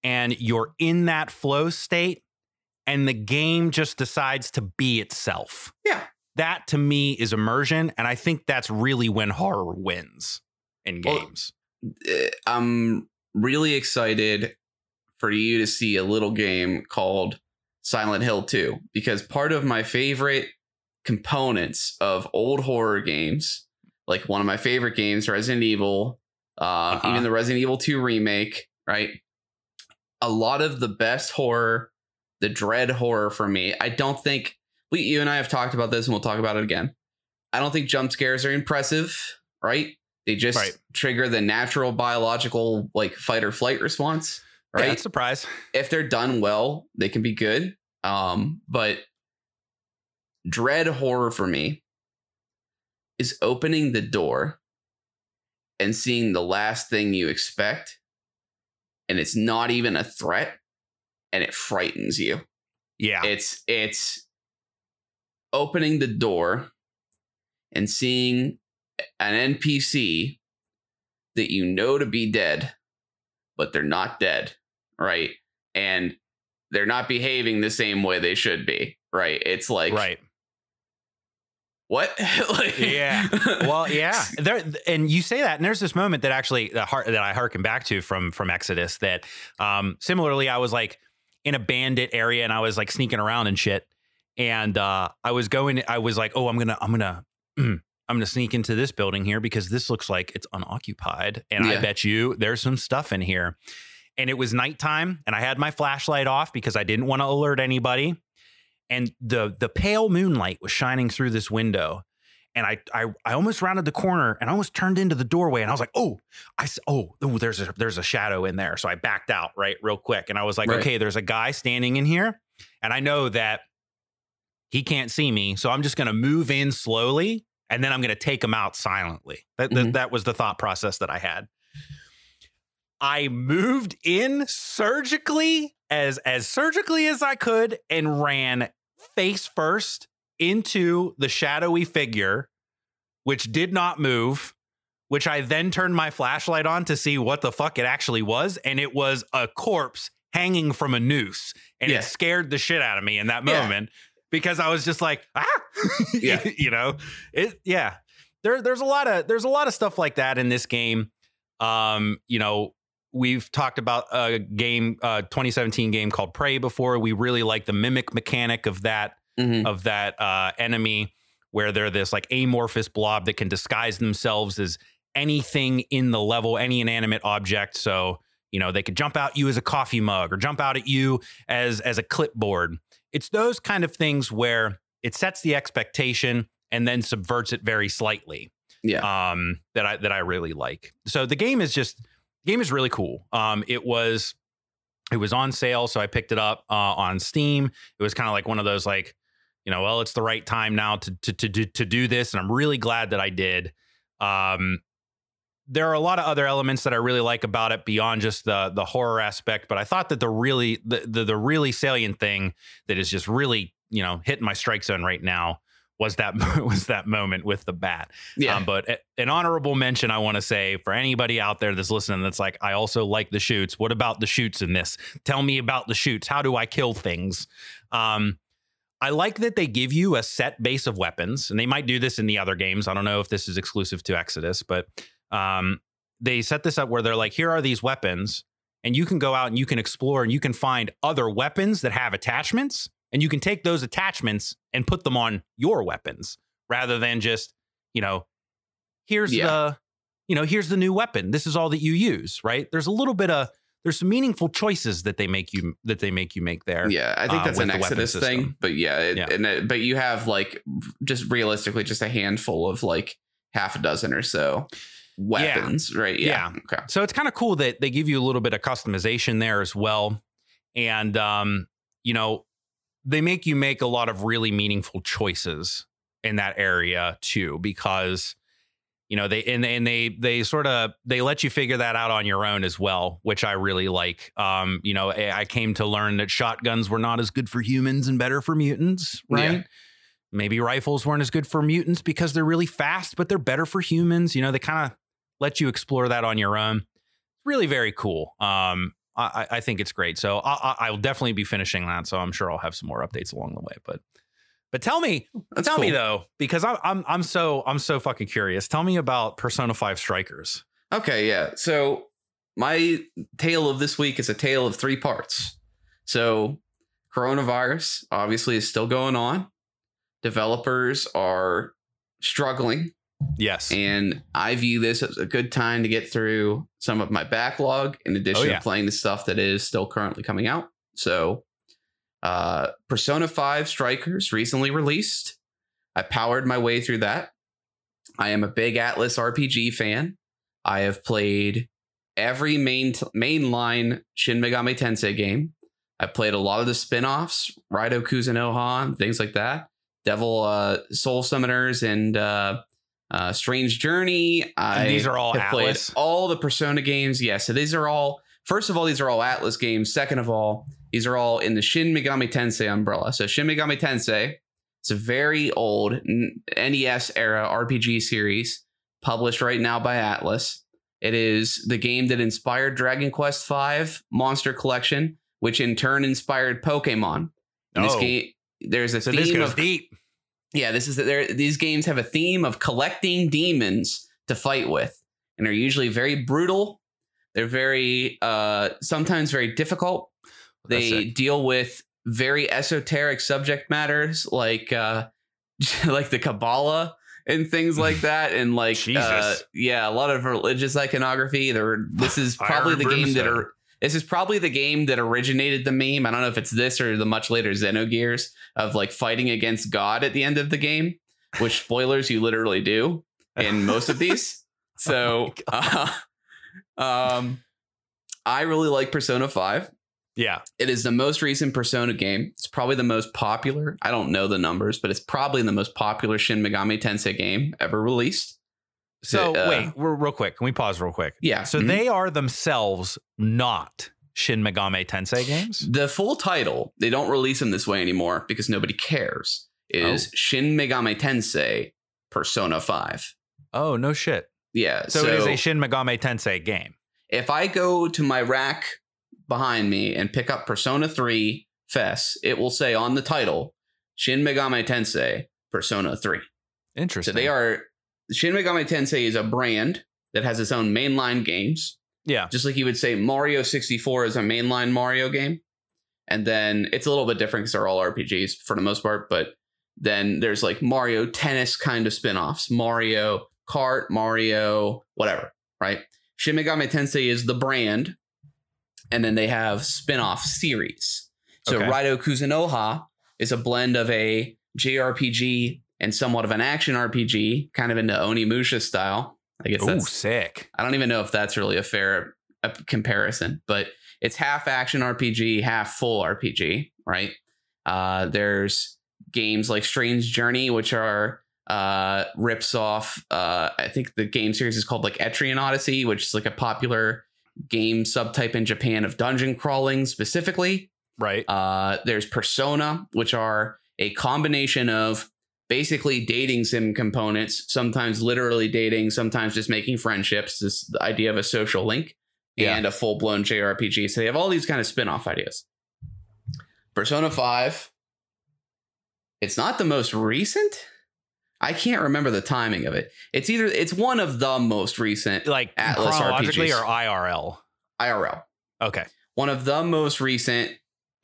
And you're in that flow state and the game just decides to be itself. Yeah. That to me is immersion. And I think that's really when horror wins in games. Uh, I'm really excited for you to see a little game called Silent Hill 2 because part of my favorite components of old horror games, like one of my favorite games, Resident Evil, uh, Uh-huh. even the Resident Evil 2 remake, right? A lot of the best horror, the dread horror for me, I don't think we, you and I have talked about this and we'll talk about it again. I don't think jump scares are impressive, right? They just Right. trigger the natural biological like fight or flight response, right? Yeah, surprise. if they're done well, they can be good. Um, but dread horror for me is opening the door and seeing the last thing you expect, and it's not even a threat, and it frightens you. Yeah. It's it's opening the door and seeing an NPC that you know to be dead, but they're not dead, right? And they're not behaving the same way they should be, right? It's like right. What? like, Yeah. Well, yeah. There and you say that, and there's this moment that actually that, har- that I harken back to from from Exodus. That um, similarly, I was like in a bandit area, and I was like sneaking around and shit. And uh, I was going. I was like, oh, I'm gonna, I'm gonna, I'm going to sneak into this building here because this looks like it's unoccupied. And I bet you there's some stuff in here. And it was nighttime and I had my flashlight off because I didn't want to alert anybody. And the the pale moonlight was shining through this window. And I, I I almost rounded the corner and I almost turned into the doorway and I was like, oh, I oh, ooh, there's a there's a shadow in there. So I backed out right real quick. And I was like, Right. okay, there's a guy standing in here. And I know that he can't see me. So I'm just gonna move in slowly and then I'm gonna take him out silently. That that, Mhm. that was the thought process that I had. I moved in surgically as as surgically as I could and ran face first into the shadowy figure which did not move which I then turned my flashlight on to see what the fuck it actually was and it was a corpse hanging from a noose and Yeah. it scared the shit out of me in that Yeah. moment because I was just like ah Yeah. you know it yeah there there's a lot of there's a lot of stuff like that in this game um you know we've talked about a game uh 2017 game called prey before we really like the mimic mechanic of that Mhm. of that uh enemy where they're this like amorphous blob that can disguise themselves as anything in the level any inanimate object so you know they could jump out you as a coffee mug or jump out at you as as a clipboard it's those kind of things where it sets the expectation and then subverts it very slightly Yeah. um that i that i really like so the game is just game is really cool. Um it was it was on sale so i picked it up uh, on steam. It was kind of like one of those like you know well it's the right time now to to to do, to do this and i'm really glad that i did. Um there are a lot of other elements that I really like about it beyond just the the horror aspect, but I thought that the really the the, the really salient thing that is just really you know hitting my strike zone right now was that was that moment with the bat. yeah. Um, but an honorable mention I want to say for anybody out there that's listening that's like, I also like the shoots. What about the shoots in this? Tell me about the shoots. How do I kill things? Um, I like that they give you a set base of weapons, and they might do this in the other games. I don't know if this is exclusive to Exodus, but um, they set this up where they're like, here are these weapons, and you can go out and you can explore and you can find other weapons that have attachments, and you can take those attachments and put them on your weapons rather than just, you know, here's Yeah. the, you know, here's the new weapon. This is all that you use, right? There's a little bit of there's some meaningful choices that they make you that they make you make there. Yeah, I think uh, that's with an Exodus thing, but yeah, it, Yeah. and it, but you have like just realistically just a handful of like half a dozen or so weapons, right? Yeah. Okay. So it's kind of cool that they give you a little bit of customization there as well. And um, you know, they make you make a lot of really meaningful choices in that area too, because you know, they and, and they they sort of they let you figure that out on your own as well, which I really like. Um, you know, I I came to learn that shotguns were not as good for humans and better for mutants, right? Yeah. Maybe rifles weren't as good for mutants because they're really fast, but they're better for humans. You know, they kind of let you explore that on your own. It's really, very cool. Um, I, I think it's great. So I, I, I'll definitely be finishing that. So I'm sure I'll have some more updates along the way. But but tell me, That's tell me though, because I'm I'm I'm so I'm so fucking curious. Tell me about Persona Five Strikers. Okay, yeah. So my tale of this week is a tale of three parts. So coronavirus obviously is still going on. Developers are struggling, Yes. and I view this as a good time to get through some of my backlog in addition Oh, yeah. to playing the stuff that is still currently coming out. So uh Persona 5 Strikers recently released. I powered my way through that. I am a big Atlus RPG fan. I have played every main mainline Shin Megami Tensei game. I played a lot of the spin-offs, Raido Kuzunoha, things like that. Devil uh, Soul Summoners and uh, uh, Strange Journey. I And these are all Atlus? all the Persona games. Yeah, so these are all. First of all, these are all Atlus games. Second of all, these are all in the Shin Megami Tensei umbrella. So Shin Megami Tensei, it's a very old NES era RPG series published right now by Atlus. It is the game that inspired Dragon Quest V Monster Collection, which in turn inspired Pokemon. In this Oh. game, there's a So this theme goes of deep. Yeah, this is there. These games have a theme of collecting demons to fight with, and are usually very brutal. They're very, uh, sometimes very difficult. They deal with very esoteric subject matters like, uh, like the Kabbalah and things like that, and like uh, yeah, a lot of religious iconography. There, this is probably the game that are. This is probably the game that originated the meme. I don't know if it's this or the much later Xenogears of like fighting against God at the end of the game, which spoilers you literally do in most of these. So, uh, um, I really like Persona 5. Yeah. It is the most recent Persona game. It's probably the most popular. I don't know the numbers, but it's probably the most popular Shin Megami Tensei game ever released. So Uh, wait, we're, real quick. Can we pause real quick? Yeah. So mhm. they are themselves not Shin Megami Tensei games. the full title, they don't release them this way anymore because nobody cares, is Oh. Shin Megami Tensei Persona 5. Oh no shit. Yeah. So, it is a Shin Megami Tensei game. if I go to my rack behind me and pick up Persona 3 FES, it will say on the title Shin Megami Tensei Persona 3. Interesting. So they are Shin Megami Tensei is a brand that has its own mainline games, Yeah. just like you would say Mario 64 is a mainline Mario game. And then it's a little bit different because they're all RPGs for the most part, but then there's like Mario tennis kind of spin-offs, Mario Kart, Mario, whatever, right? Shin Megami Tensei is the brand, and then they have spin-off series. So Okay. Raido Kuzunoha is a blend of a JRPG and somewhat of an action RPG, kind of into Onimusha style. I guess Oh, that's sick. I don't even know if that's really a fair uh, comparison, but it's half action RPG, half full RPG, right? Uh, there's games like Strange Journey, which are uh, rips off. Uh, I think the game series is called like Etrian Odyssey, which is like a popular game subtype in Japan of dungeon crawling specifically. Right. Uh, there's Persona, which are a combination of basically dating sim components, sometimes literally dating, sometimes just making friendships. This idea of a social link Yeah. and a full blown JRPG. So they have all these kind of spin off ideas. Persona 5, it's not the most recent. I can't remember the timing of it. It's either it's one of the most recent like Atlus chronologically RPGs. or IRL. IRL. Okay. one of the most recent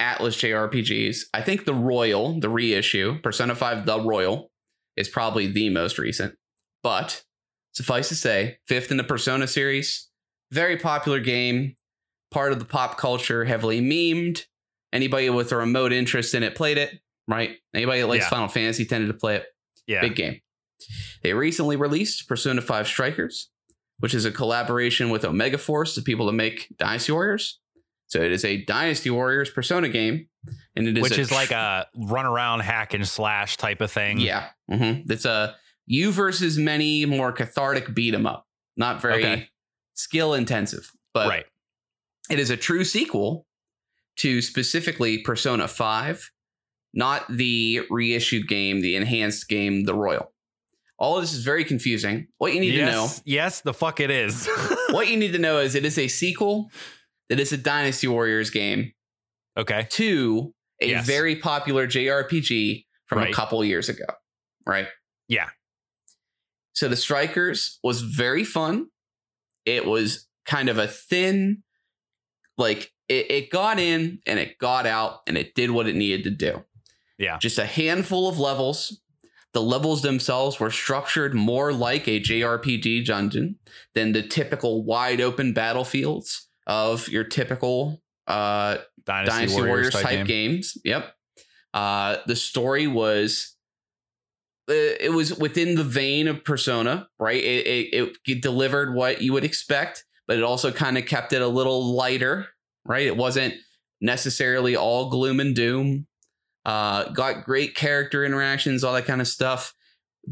Atlus JRPGs. I think the Royal, the reissue, Persona 5 The Royal, is probably the most recent. But suffice to say, fifth in the Persona series, very popular game, part of the pop culture, heavily memed. Anybody with a remote interest in it played it, right? Anybody that likes Yeah. Final Fantasy tended to play it. Yeah. Big game. They recently released Persona 5 Strikers, which is a collaboration with Omega Force, the people that make Dynasty Warriors. So it is a Dynasty Warriors Persona game, and it is Which is tr- like a run around hack and slash type of thing. yeah, hmm it's a you versus many more cathartic beat 'em up. Not very Okay. skill intensive, but right. it is a true sequel to specifically Persona 5, not the reissued game, the enhanced game, the Royal. All of this is very confusing. What you need to know yes. Yes, the fuck it is. what you need to know is it is a sequel that is a Dynasty Warriors game okay. to a Yes. very popular JRPG from a couple years ago, right? Yeah. So the Strikers was very fun. It was kind of a thin, like it, it got in and it got out and it did what it needed to do. Yeah. Just a handful of levels. The levels themselves were structured more like a JRPG dungeon than the typical wide open battlefields of your typical uh, Dynasty, Dynasty Warriors, Warriors, type, type, game. games. Yep. Uh, the story was uh, it was within the vein of Persona, right? It, it, it delivered what you would expect, but it also kind of kept it a little lighter, right? It wasn't necessarily all gloom and doom. Uh, got great character interactions, all that kind of stuff.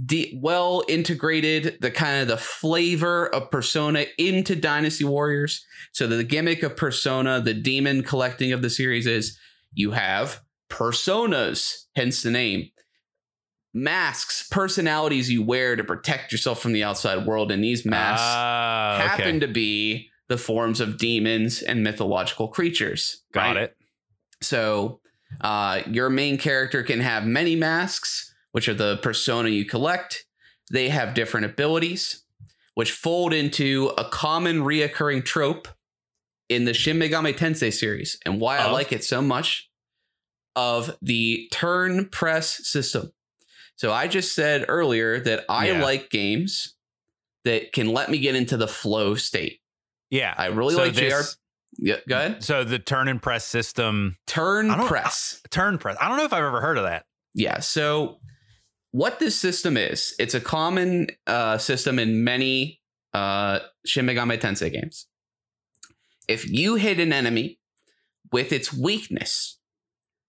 De- well integrated the kind of the flavor of Persona into Dynasty Warriors. So the gimmick of Persona, the demon collecting of the series is you have personas, hence the name. Masks, personalities you wear to protect yourself from the outside world, and these masks okay. happen to be the forms of demons and mythological creatures. Got right? it. So uh, your main character can have many masks, which are the persona you collect. They have different abilities, which fold into a common reoccurring trope in the Shin Megami Tensei series, and why I like it so much of the turn press system. So I just said earlier that I Yeah. like games that can let me get into the flow state. Yeah. I really So like JR. Yeah, go ahead. So the turn and press system, Turn I press. turn press. I don't know if I've ever heard of that. Yeah. So what this system is, it's a common uh, system in many uh, Shin Megami Tensei games. If you hit an enemy with its weakness,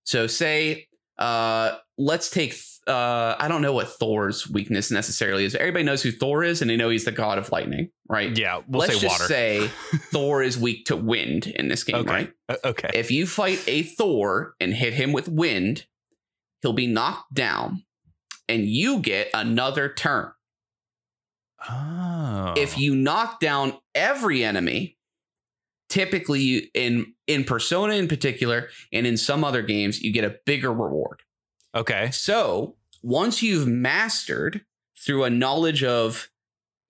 so say, uh, let's take, uh, I don't know what Thor's weakness necessarily is. Everybody knows who Thor is, and they know he's the god of lightning, right? Yeah. We'll let's say just water. say Thor is weak to wind in this game, okay. right? Uh, okay. If you fight a Thor and hit him with wind, he'll be knocked down and you get another turn. oh. If you knock down every enemy, typically you, in in Persona in particular and in some other games you get a bigger reward. okay. So, once you've mastered through a knowledge of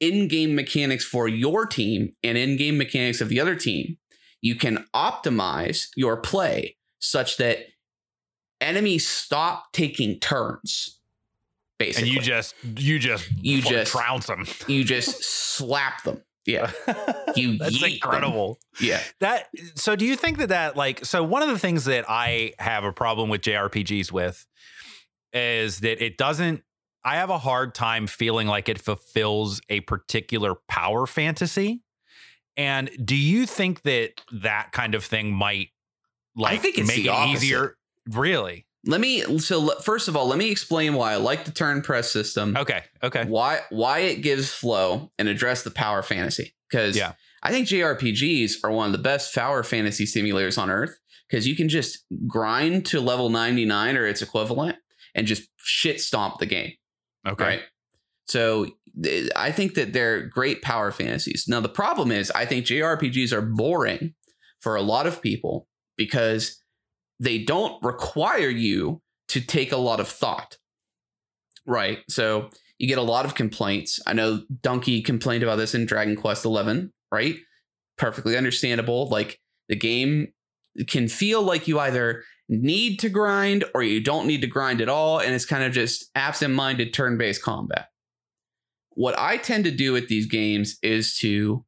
in-game mechanics for your team and in-game mechanics of the other team, you can optimize your play such that enemies stop taking turns. And you just you just You just- trounce them. you just slap them. Yeah, You That's yeet them. incredible. yeah. That so do you think that that like so one of the things that I have a problem with JRPGs with is that it doesn't I have a hard time feeling like it fulfills a particular power fantasy. And do you think that that kind of thing might like think it's make it opposite. easier? Really? Let me. So first of all, let me explain why I like the turn press system. Okay. Okay. why why it gives flow and address the power fantasy because Yeah. I think JRPGs are one of the best power fantasy simulators on earth because you can just grind to level 99 or its equivalent and just shit stomp the game Okay. right so th- I think that they're great power fantasies now the problem is I think JRPGs are boring for a lot of people because they don't require you to take a lot of thought right so you get a lot of complaints. I know Donkey complained about this in Dragon Quest XI, right? Perfectly understandable. Like the game can feel like you either need to grind or you don't need to grind at all, and it's kind of just absent-minded turn-based combat. What I tend to do with these games is to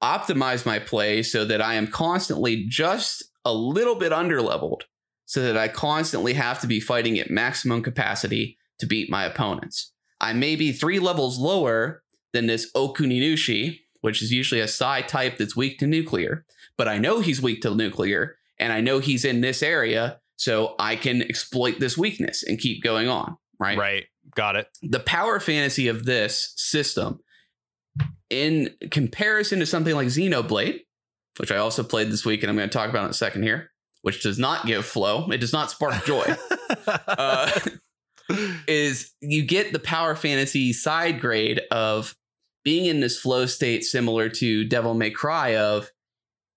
optimize my play so that I am constantly just a little bit underleveled, so that I constantly have to be fighting at maximum capacity to beat my opponents. I may be three levels lower than this Okuninushi, which is usually a psi type that's weak to nuclear, but I know he's weak to nuclear, and I know he's in this area, so I can exploit this weakness and keep going on, right? Right. Got it. The power fantasy of this system, in comparison to something like Xenoblade, which I also played this week, and I'm going to talk about in a second here, which does not give flow, it does not spark joy. uh, is you get the power fantasy side grade of being in this flow state similar to Devil May Cry of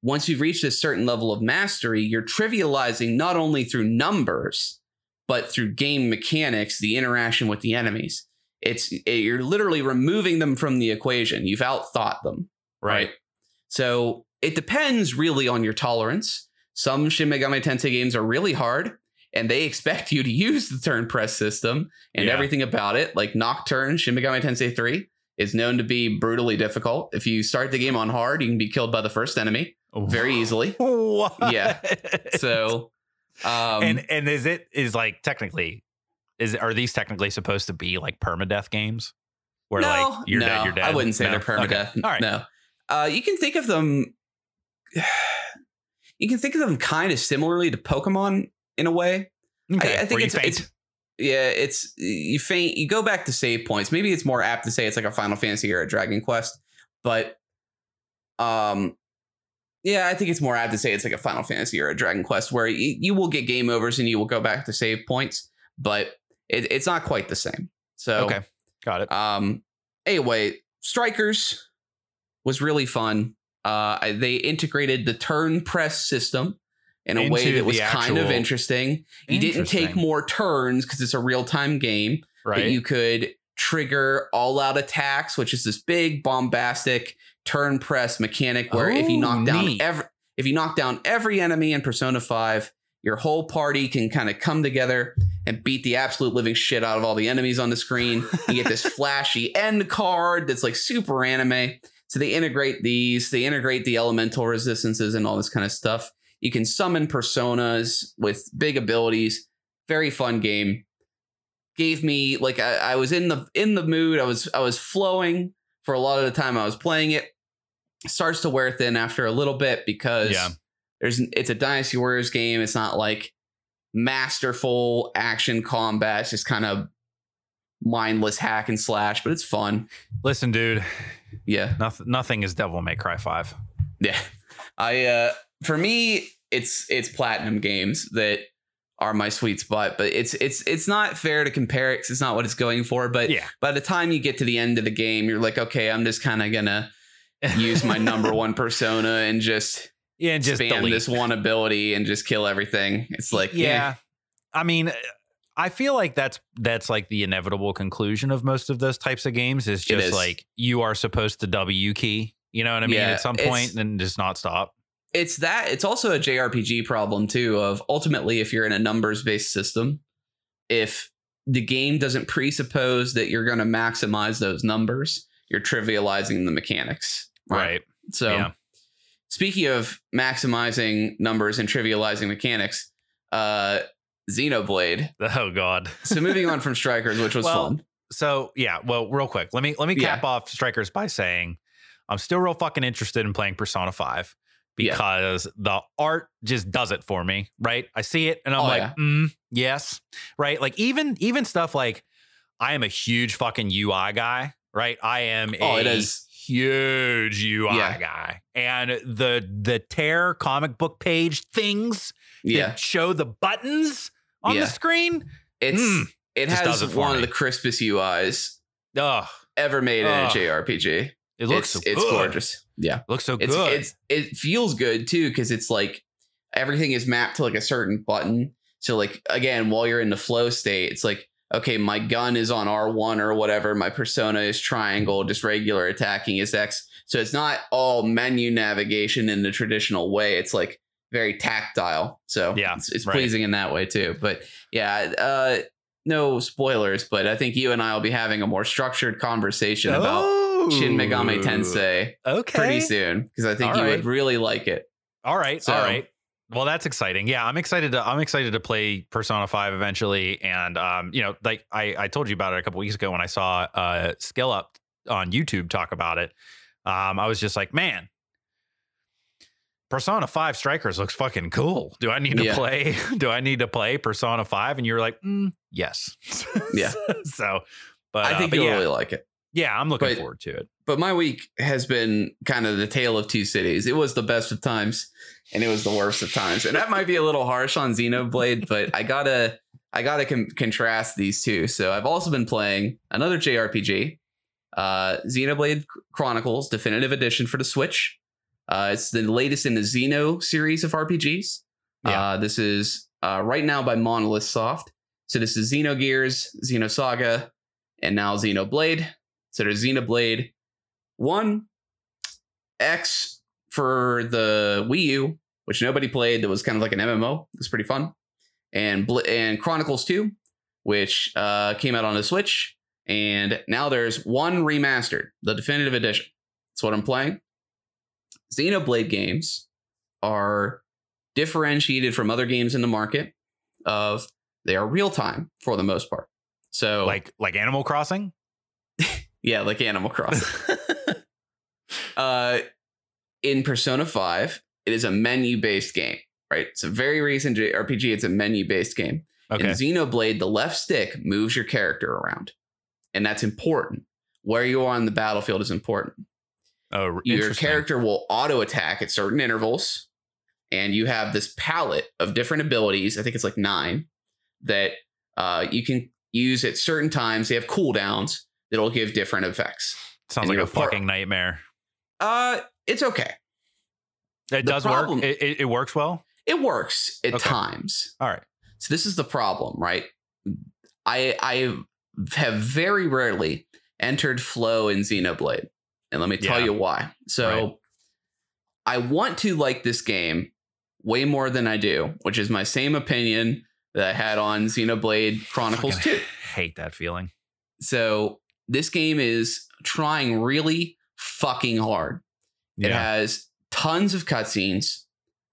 once you've reached a certain level of mastery, you're trivializing not only through numbers, but through game mechanics, the interaction with the enemies. It's you're literally removing them from the equation. You've outthought them. right. So it depends really on your tolerance. Some Shin Megami Tensei games are really hard and they expect you to use the turn press system and Yeah. everything about it. Like Nocturne, Shin Megami Tensei 3 is known to be brutally difficult. If you start the game on hard, you can be killed by the first enemy very easily. What? Yeah. So, um, and and is it is like technically is are these technically supposed to be like permadeath games where no, like you're no, dead you're dead I wouldn't say No? they're permadeath. Okay. all right No. Uh, you can think of them. You can think of them kind of similarly to Pokemon in a way. okay I, I think you it's, faint. it's yeah, it's you faint. You go back to save points. Maybe it's more apt to say it's like a Final Fantasy or a Dragon Quest, but um, yeah, I think it's more apt to say it's like a Final Fantasy or a Dragon Quest where you, you will get game overs and you will go back to save points, but it, it's not quite the same. So okay got it um, anyway, Strikers was really fun. Uh, they integrated the turn press system in a way that was kind of interesting. You didn't take more turns because it's a real time game, but right you could trigger all out attacks, which is this big bombastic turn press mechanic where if you Oh, knock down neat. every if you knock down every enemy in Persona 5, your whole party can kind of come together and beat the absolute living shit out of all the enemies on the screen. You get this flashy end card that's like super anime. So they integrate these, they integrate the elemental resistances and all this kind of stuff. You can summon personas with big abilities. Very fun game. Gave me like I, I was in the in the mood. I was I was flowing for a lot of the time I was playing it. Starts to wear thin after a little bit because Yeah. there's it's a Dynasty Warriors game. It's not like masterful action combat. It's just kind of mindless hack and slash, but it's fun. Listen, dude, Yeah. nothing nothing is Devil May Cry 5. Yeah. I uh for me it's it's platinum games that are my sweet spot, but it's it's it's not fair to compare it cuz it's not what it's going for, but Yeah. by the time you get to the end of the game, you're like, okay, I'm just kind of going to use my number one persona and just Yeah, and just spam delete. this one ability and just kill everything. It's like, yeah. yeah, I mean, I feel like that's that's like the inevitable conclusion of most of those types of games is just is. like you are supposed to W key. You know what I mean? Yeah, At some point, and just not stop. it's that it's also a JRPG problem too of ultimately if you're in a numbers based system if the game doesn't presuppose that you're going to maximize those numbers you're trivializing the mechanics Right. so Yeah. speaking of maximizing numbers and trivializing mechanics uh Xenoblade. Oh God. So moving on from Strikers, which was Well, fun. So yeah, well, real quick, let me let me Yeah. cap off Strikers by saying I'm still real fucking interested in playing Persona 5 Yeah. because the art just does it for me, right? I see it and I'm Oh, like, yeah. mm, yes, right? Like even even stuff like I am a huge fucking UI guy, right? I am a Oh, it is. huge UI Yeah. guy, and the the tear comic book page things Yeah. that show the buttons on Yeah. the screen. It's Mm. it Just has does it for one me. of the crispest UIs Ugh, ever made in a JRPG. it looks it's so it's gorgeous. Yeah. Looks so It's good. it's it feels good too because it's like everything is mapped to like a certain button. So like again, while you're in the flow state, it's like okay, my gun is on R1 or whatever. My persona is triangle, just regular attacking is X. So it's not all menu navigation in the traditional way. It's like very tactile. So Yeah, it's, it's right. pleasing in that way too. But yeah, uh, no spoilers, but I think you and I will be having a more structured conversation about Shin Megami Tensei Okay. pretty soon because I think All you right. would really like it. All right. So- all right. Well, that's exciting. Yeah, I'm excited to I'm excited to play Persona 5 eventually. And um, you know, like I, I told you about it a couple weeks ago when I saw uh Skill Up on YouTube talk about it. Um, I was just like, man, Persona 5 Strikers looks fucking cool. Do I need to Yeah. play? Do I need to play Persona 5? And you're like, mm, yes. Yeah. so but I uh, think but you'll yeah, really like it. yeah, I'm looking but- forward to it. But my week has been kind of the tale of two cities. It was the best of times and it was the worst of times. And that might be a little harsh on Xenoblade, but I gotta I gotta con- contrast these two. So I've also been playing another JRPG, uh, Xenoblade Chronicles Definitive Edition for the Switch. Uh, it's the latest in the Xeno series of RPGs. Yeah. Uh, this is uh, right now by Monolith Soft. So this is Xenogears, Xenosaga, and now Xenoblade. So there's Xenoblade 1, X for the Wii U, which nobody played. That was kind of like an MMO. It was pretty fun. And Bl- and Chronicles 2, which uh, came out on the Switch. And now there's one remastered, the definitive edition. That's what I'm playing. Xenoblade games are differentiated from other games in the market of they are real time for the most part. So Like like Animal Crossing? yeah, like Animal Crossing. uh, in Persona 5, it is a menu based game, right? It's a very recent RPG. It's a menu based game. Okay. In Xenoblade, the left stick moves your character around, and that's important. Where you are on the battlefield is important. Oh, Your character will auto attack at certain intervals, and you have this palette of different abilities. I think it's like nine that uh, you can use at certain times. They have cooldowns that'll give different effects. Sounds and like a you're fucking nightmare. Uh, it's okay. It The does problem- work. It, it, it works well. It works at Okay. times. All right. So this is the problem, right? I I have very rarely entered flow in Xenoblade. And let me tell Yeah. you why. So Right. I want to like this game way more than I do, which is my same opinion that I had on Xenoblade Chronicles 2. Hate that feeling. So this game is trying really fucking hard. It has tons of cutscenes.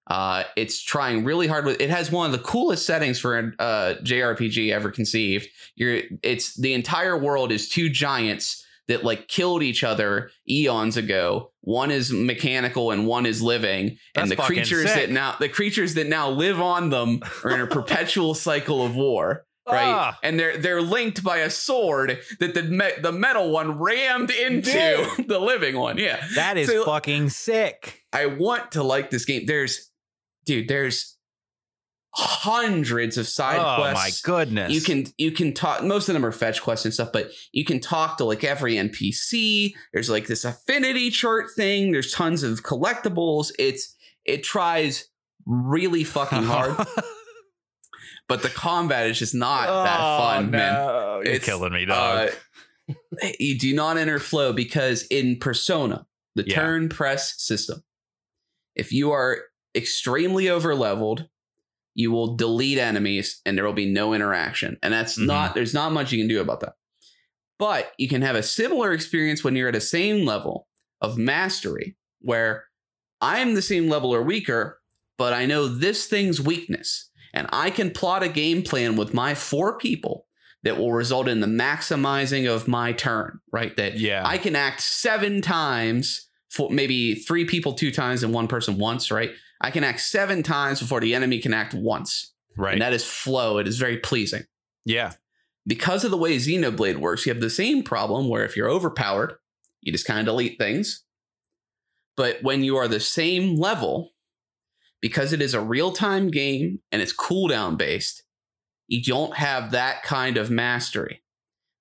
Uh, it's trying really hard with. It has one of the coolest settings for a uh, JRPG ever conceived. You're. It's the entire world is two giants that like killed each other eons ago. One is mechanical and one is living, That's and the creatures sick. that now the creatures that now live on them are in a perpetual cycle of war right? Ah. And they're they're linked by a sword that the me- the metal one rammed into Dude. the living one. Yeah, That is So- fucking sick. I want to like this game. There's, dude, there's hundreds of side quests. oh my goodness. You can you can talk. Most of them are fetch quests and stuff, but you can talk to like every NPC. There's like this affinity chart thing. There's tons of collectibles. It's it tries really fucking hard, but the combat is just not that Oh, fun, man. no. You're It's, killing me, dog. Uh, you do not enter flow because in Persona, the Yeah. turn press system, if you are extremely over leveled, you will delete enemies and there will be no interaction. And that's Mhm. not, there's not much you can do about that. But you can have a similar experience when you're at a same level of mastery where I'm the same level or weaker, but I know this thing's weakness. And I can plot a game plan with my four people that will result in the maximizing of my turn, right? That yeah. I can act seven times for maybe three people two times and one person once, right? I can act seven times before the enemy can act once. right. And that is flow. It is very pleasing. yeah. Because of the way Xenoblade works, you have the same problem where if you're overpowered, you just kind of delete things. But when you are the same level, because it is a real time game and it's cooldown based, you don't have that kind of mastery.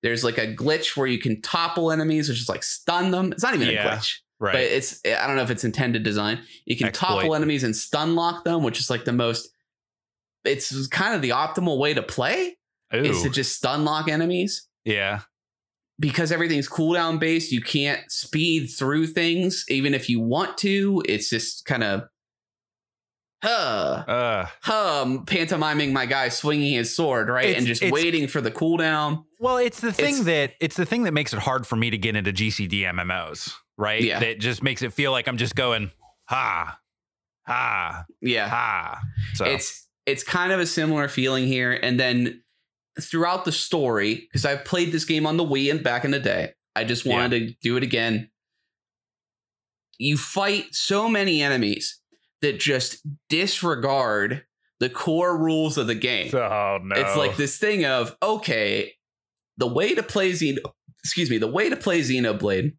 There's like a glitch where you can topple enemies, which is like stun them. It's not even Yeah, a glitch, Right. but it's I don't know if it's intended design. You can Exploit. topple enemies and stun lock them, which is like the most. It's kind of the optimal way to play is to just stun lock enemies yeah. because everything's cooldown based. You can't speed through things even if you want to. It's just kind of. Huh, Uh, hum, pantomiming my guy swinging his sword, right? And just waiting for the cooldown. well, it's the thing It's- that it's the thing that makes it hard for me to get into GCD MMOs, right? Yeah. That just makes it feel like I'm just going ha, ha, Yeah. ha. So it's it's kind of a similar feeling here and then throughout the story because i've played this game on the wii and back in the day i just wanted to do it again you fight so many enemies that just disregard the core rules of the game oh no, it's like this thing of okay the way to play Xeno, excuse me the way to play xenoblade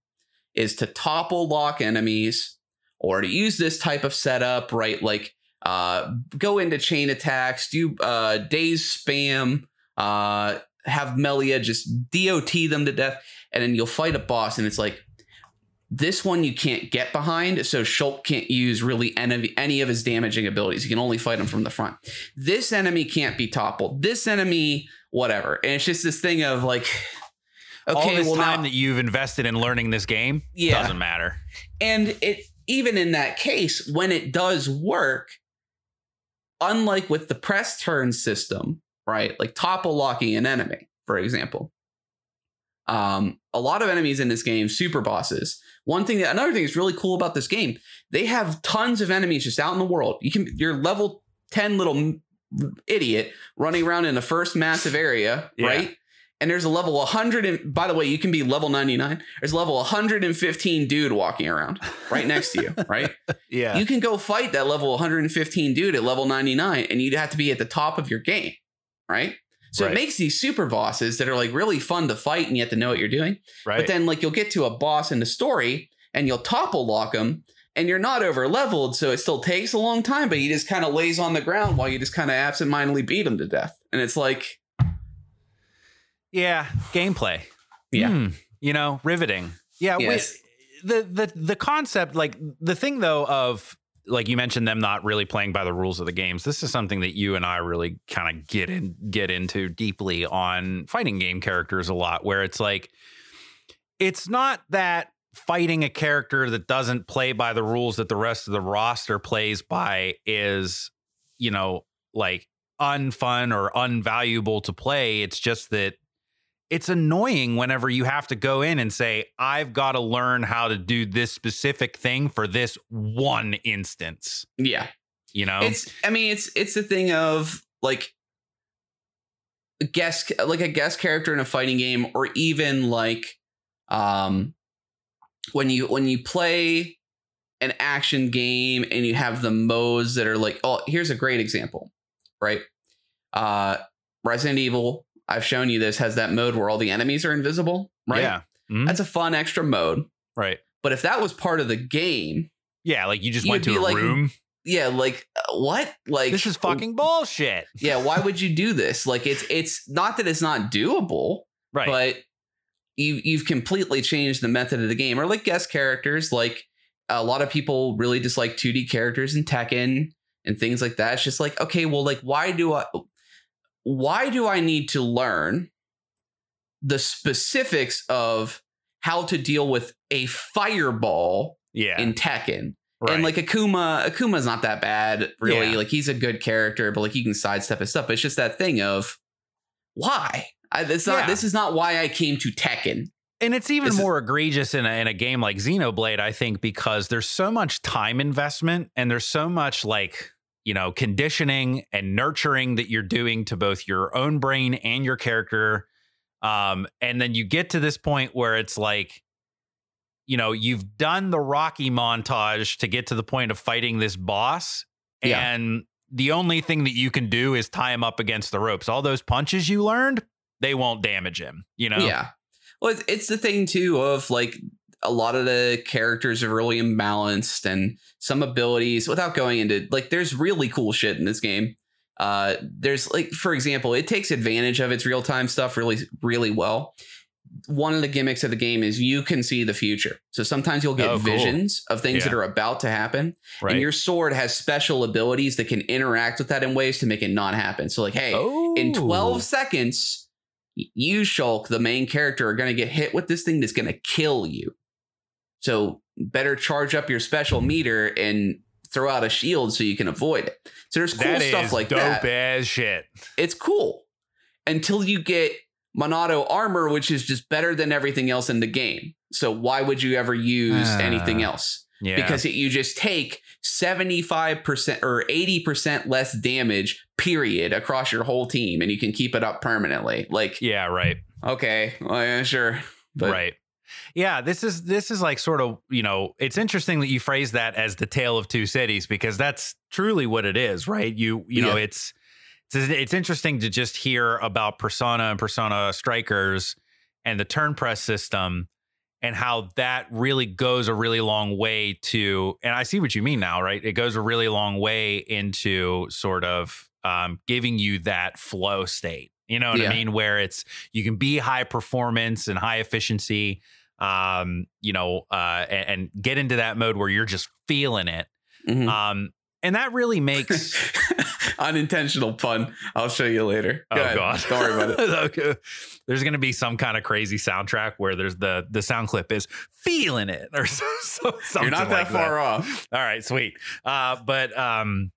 is to topple lock enemies or to use this type of setup right like uh go into chain attacks do uh days spam uh have melia just dot them to death and then you'll fight a boss and it's like this one you can't get behind, so Shulk can't use really any, any of his damaging abilities. You can only fight him from the front. This enemy can't be toppled. This enemy, whatever. And it's just this thing of like, okay, all this well time now, that you've invested in learning this game Yeah. doesn't matter. and it even in that case, when it does work, unlike with the press turn system, right? Like topple locking an enemy, for example. Um, a lot of enemies in this game, super bosses. One thing that another thing that's really cool about this game, they have tons of enemies just out in the world. You can you're level 10 little idiot running around in the first massive area, Yeah. right? And there's a level 100 and by the way, you can be level 99. There's a level 115 dude walking around right next to you, right? Yeah, You can go fight that level 115 dude at level 99 and you'd have to be at the top of your game, right? So Right. it makes these super bosses that are like really fun to fight and you have to know what you're doing. right. But then like you'll get to a boss in the story and you'll topple lock them and you're not over leveled, so it still takes a long time, but he just kind of lays on the ground while you just kind of absentmindedly beat him to death. And it's like, yeah, gameplay. Yeah. Hmm. you know, riveting. Yeah, we- the the the concept, like the thing though of like you mentioned them not really playing by the rules of the games. This is something that you and I really kind of get in get into deeply on fighting game characters a lot, where it's like it's not that fighting a character that doesn't play by the rules that the rest of the roster plays by is, you know, like unfun or unvaluable to play. It's just that it's annoying whenever you have to go in and say, I've got to learn how to do this specific thing for this one instance. Yeah. You know? It's I mean it's it's the thing of like a guest like a guest character in a fighting game or even like um when you when you play an action game and you have the modes that are like oh here's a great example right uh Resident Evil I've shown you this has that mode where all the enemies are invisible right Yeah. Mhm. that's a fun extra mode right. but if that was part of the game Yeah. Like you just went to a like, room. yeah like uh, what like This is fucking bullshit. yeah why would you do this like it's it's not that it's not doable Right. but you you've completely changed the method of the game or like guest characters like a lot of people really dislike 2d characters in tekken and things like that it's just like okay well like why do i why do i need to learn the specifics of how to deal with a fireball yeah. in tekken right. and like Akuma, Akuma's not that bad, really. Yeah. Like he's a good character, but like he can sidestep his stuff. But it's just that thing of why? I, it's not. Yeah. This is not why I came to Tekken. And it's even This is- more egregious in a, in a game like Xenoblade, I think, because there's so much time investment and there's so much like, you know, conditioning and nurturing that you're doing to both your own brain and your character. Um, and then you get to this point where it's like, you know, you've done the Rocky montage to get to the point of fighting this boss. Yeah. And the only thing that you can do is tie him up against the ropes. All those punches you learned, they won't damage him, you know? Yeah. Well, it's, it's the thing too of like a lot of the characters are really imbalanced and some abilities without going into like there's really cool shit in this game. Uh, there's like for example, it takes advantage of its real time stuff really really well. One of the gimmicks of the game is you can see the future. So sometimes you'll get Oh, cool. visions of things that are about to happen. Right. And your sword has special abilities that can interact with that in ways to make it not happen. So like, hey, in 12 Oh. seconds, you, Shulk, the main character, are going to get hit with this thing that's going to kill you. So better charge up your special meter and throw out a shield so you can avoid it. So there's cool That stuff like dope that. as shit. It's cool until you get Monado armor, which is just better than everything else in the game. So why would you ever use Ah, anything else? Yeah. because it, you just take 75% or 80% less damage period across your whole team and you can keep it up permanently like yeah, right. okay well, yeah, sure but right. Yeah, this is this is like sort of, you know, it's interesting that you phrase that as the tale of two cities because that's truly what it is, right? You you know, Yeah. it's it's it's interesting to just hear about Persona and Persona Strikers and the turn press system and how that really goes a really long way to and I see what you mean now, right? It goes a really long way into sort of um, giving you that flow state. You know what Yeah. I mean? Where it's you can be high performance and high efficiency, um, you know, uh, and, and get into that mode where you're just feeling it. Mhm. Um, and that really makes unintentional pun i'll show you later Oh Go ahead. god, don't worry about it okay. There's gonna be some kind of crazy soundtrack where there's the the sound clip is feeling it or so, so, something you're not that like far off All right, sweet. Uh, but um,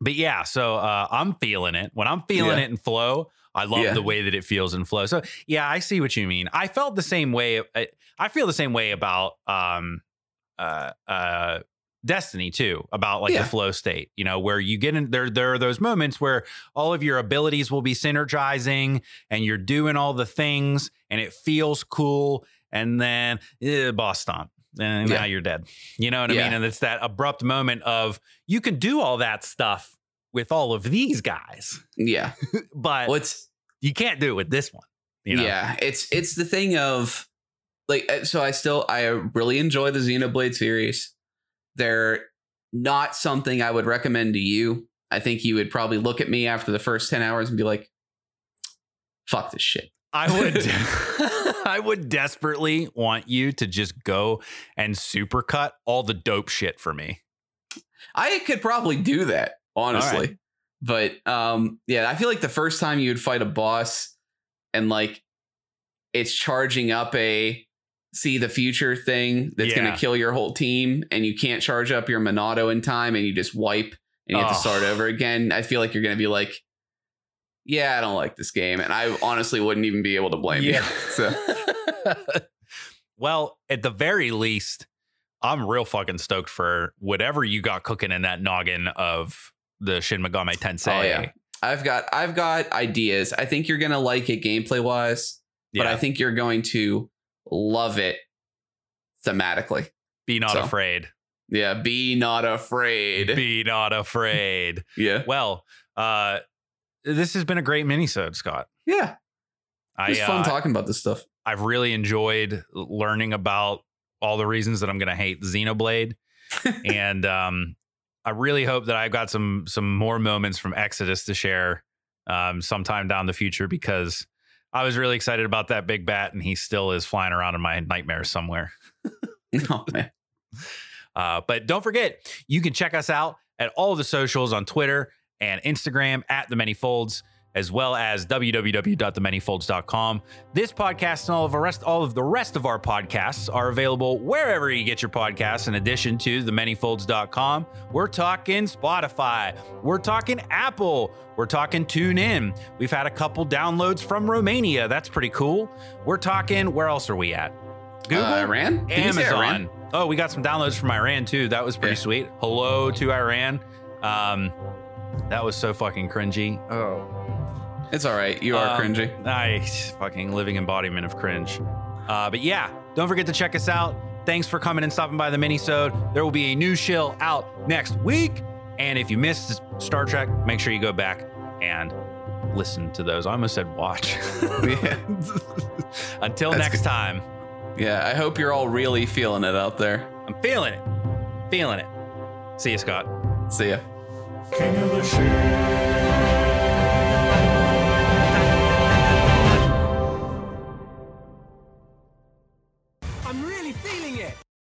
but yeah, so uh, I'm feeling it. When I'm feeling Yeah. it in flow, I love Yeah. the way that it feels and flows. So yeah, I see what you mean. I felt the same way. I, I feel the same way about um, uh, uh, Destiny too, about like Yeah. the flow state. You know, where you get in there. There are those moments where all of your abilities will be synergizing, and you're doing all the things, and it feels cool. And then eh, boss stomp, and now Yeah. you're dead. You know what I Yeah. mean? And it's that abrupt moment of you can do all that stuff with all of these guys, yeah but well it's you can't do it with this one. You know? yeah it's it's the thing of like uh, so i still i really enjoy the xenoblade series they're not something i would recommend to you i think you would probably look at me after the first 10 hours and be like fuck this shit I would I would desperately want you to just go and supercut all the dope shit for me. i could probably do that honestly right. but um yeah i feel like the first time you would fight a boss and like it's charging up a see the future thing that's Yeah. gonna kill your whole team, and you can't charge up your Monado in time, and you just wipe and you have Oh. to start over again. I feel like you're gonna be like, yeah, I don't like this game, and I honestly wouldn't even be able to blame you. So well, at the very least, I'm real fucking stoked for whatever you got cooking in that noggin of the Shin Megami Tensei. Oh, yeah. I've got I've got ideas. I think you're gonna like it gameplay wise, but Yeah. I think you're going to love it thematically. Be not so. afraid. Yeah, be not afraid. Be not afraid. yeah, well, uh, this has been a great minisode, Scott. yeah. I, It's fun uh, talking about this stuff. I've really enjoyed learning about all the reasons that I'm going to hate Xenoblade, and um, I really hope that I've got some some more moments from Exodus to share um, sometime down the future because I was really excited about that big bat, and he still is flying around in my nightmares somewhere. oh man, Uh, but don't forget, you can check us out at all the socials on Twitter and Instagram at the Many Folds, as well as www.themanyfolds.com. This podcast and all of the rest, all of the rest of our podcasts are available wherever you get your podcasts. In addition to themanyfolds.com, we're talking Spotify, we're talking Apple, we're talking TuneIn. We've had a couple downloads from Romania. That's pretty cool. We're talking. Where else are we at? Google, Uh, Iran, Did you say Amazon. Iran? Oh, we got some downloads from Iran too. That was pretty Yeah. sweet. Hello to Iran. Um, that was so fucking cringy. Oh, It's all right. You are Um, cringy. Nice, fucking living embodiment of cringe. Uh, but yeah, don't forget to check us out. Thanks for coming and stopping by the minisode. There will be a new shill out next week. And if you missed Star Trek, make sure you go back and listen to those. I almost said watch. yeah. Until That's next good. time, yeah, I hope you're all really feeling it out there. I'm feeling it. Feeling it. See you, Scott. See ya.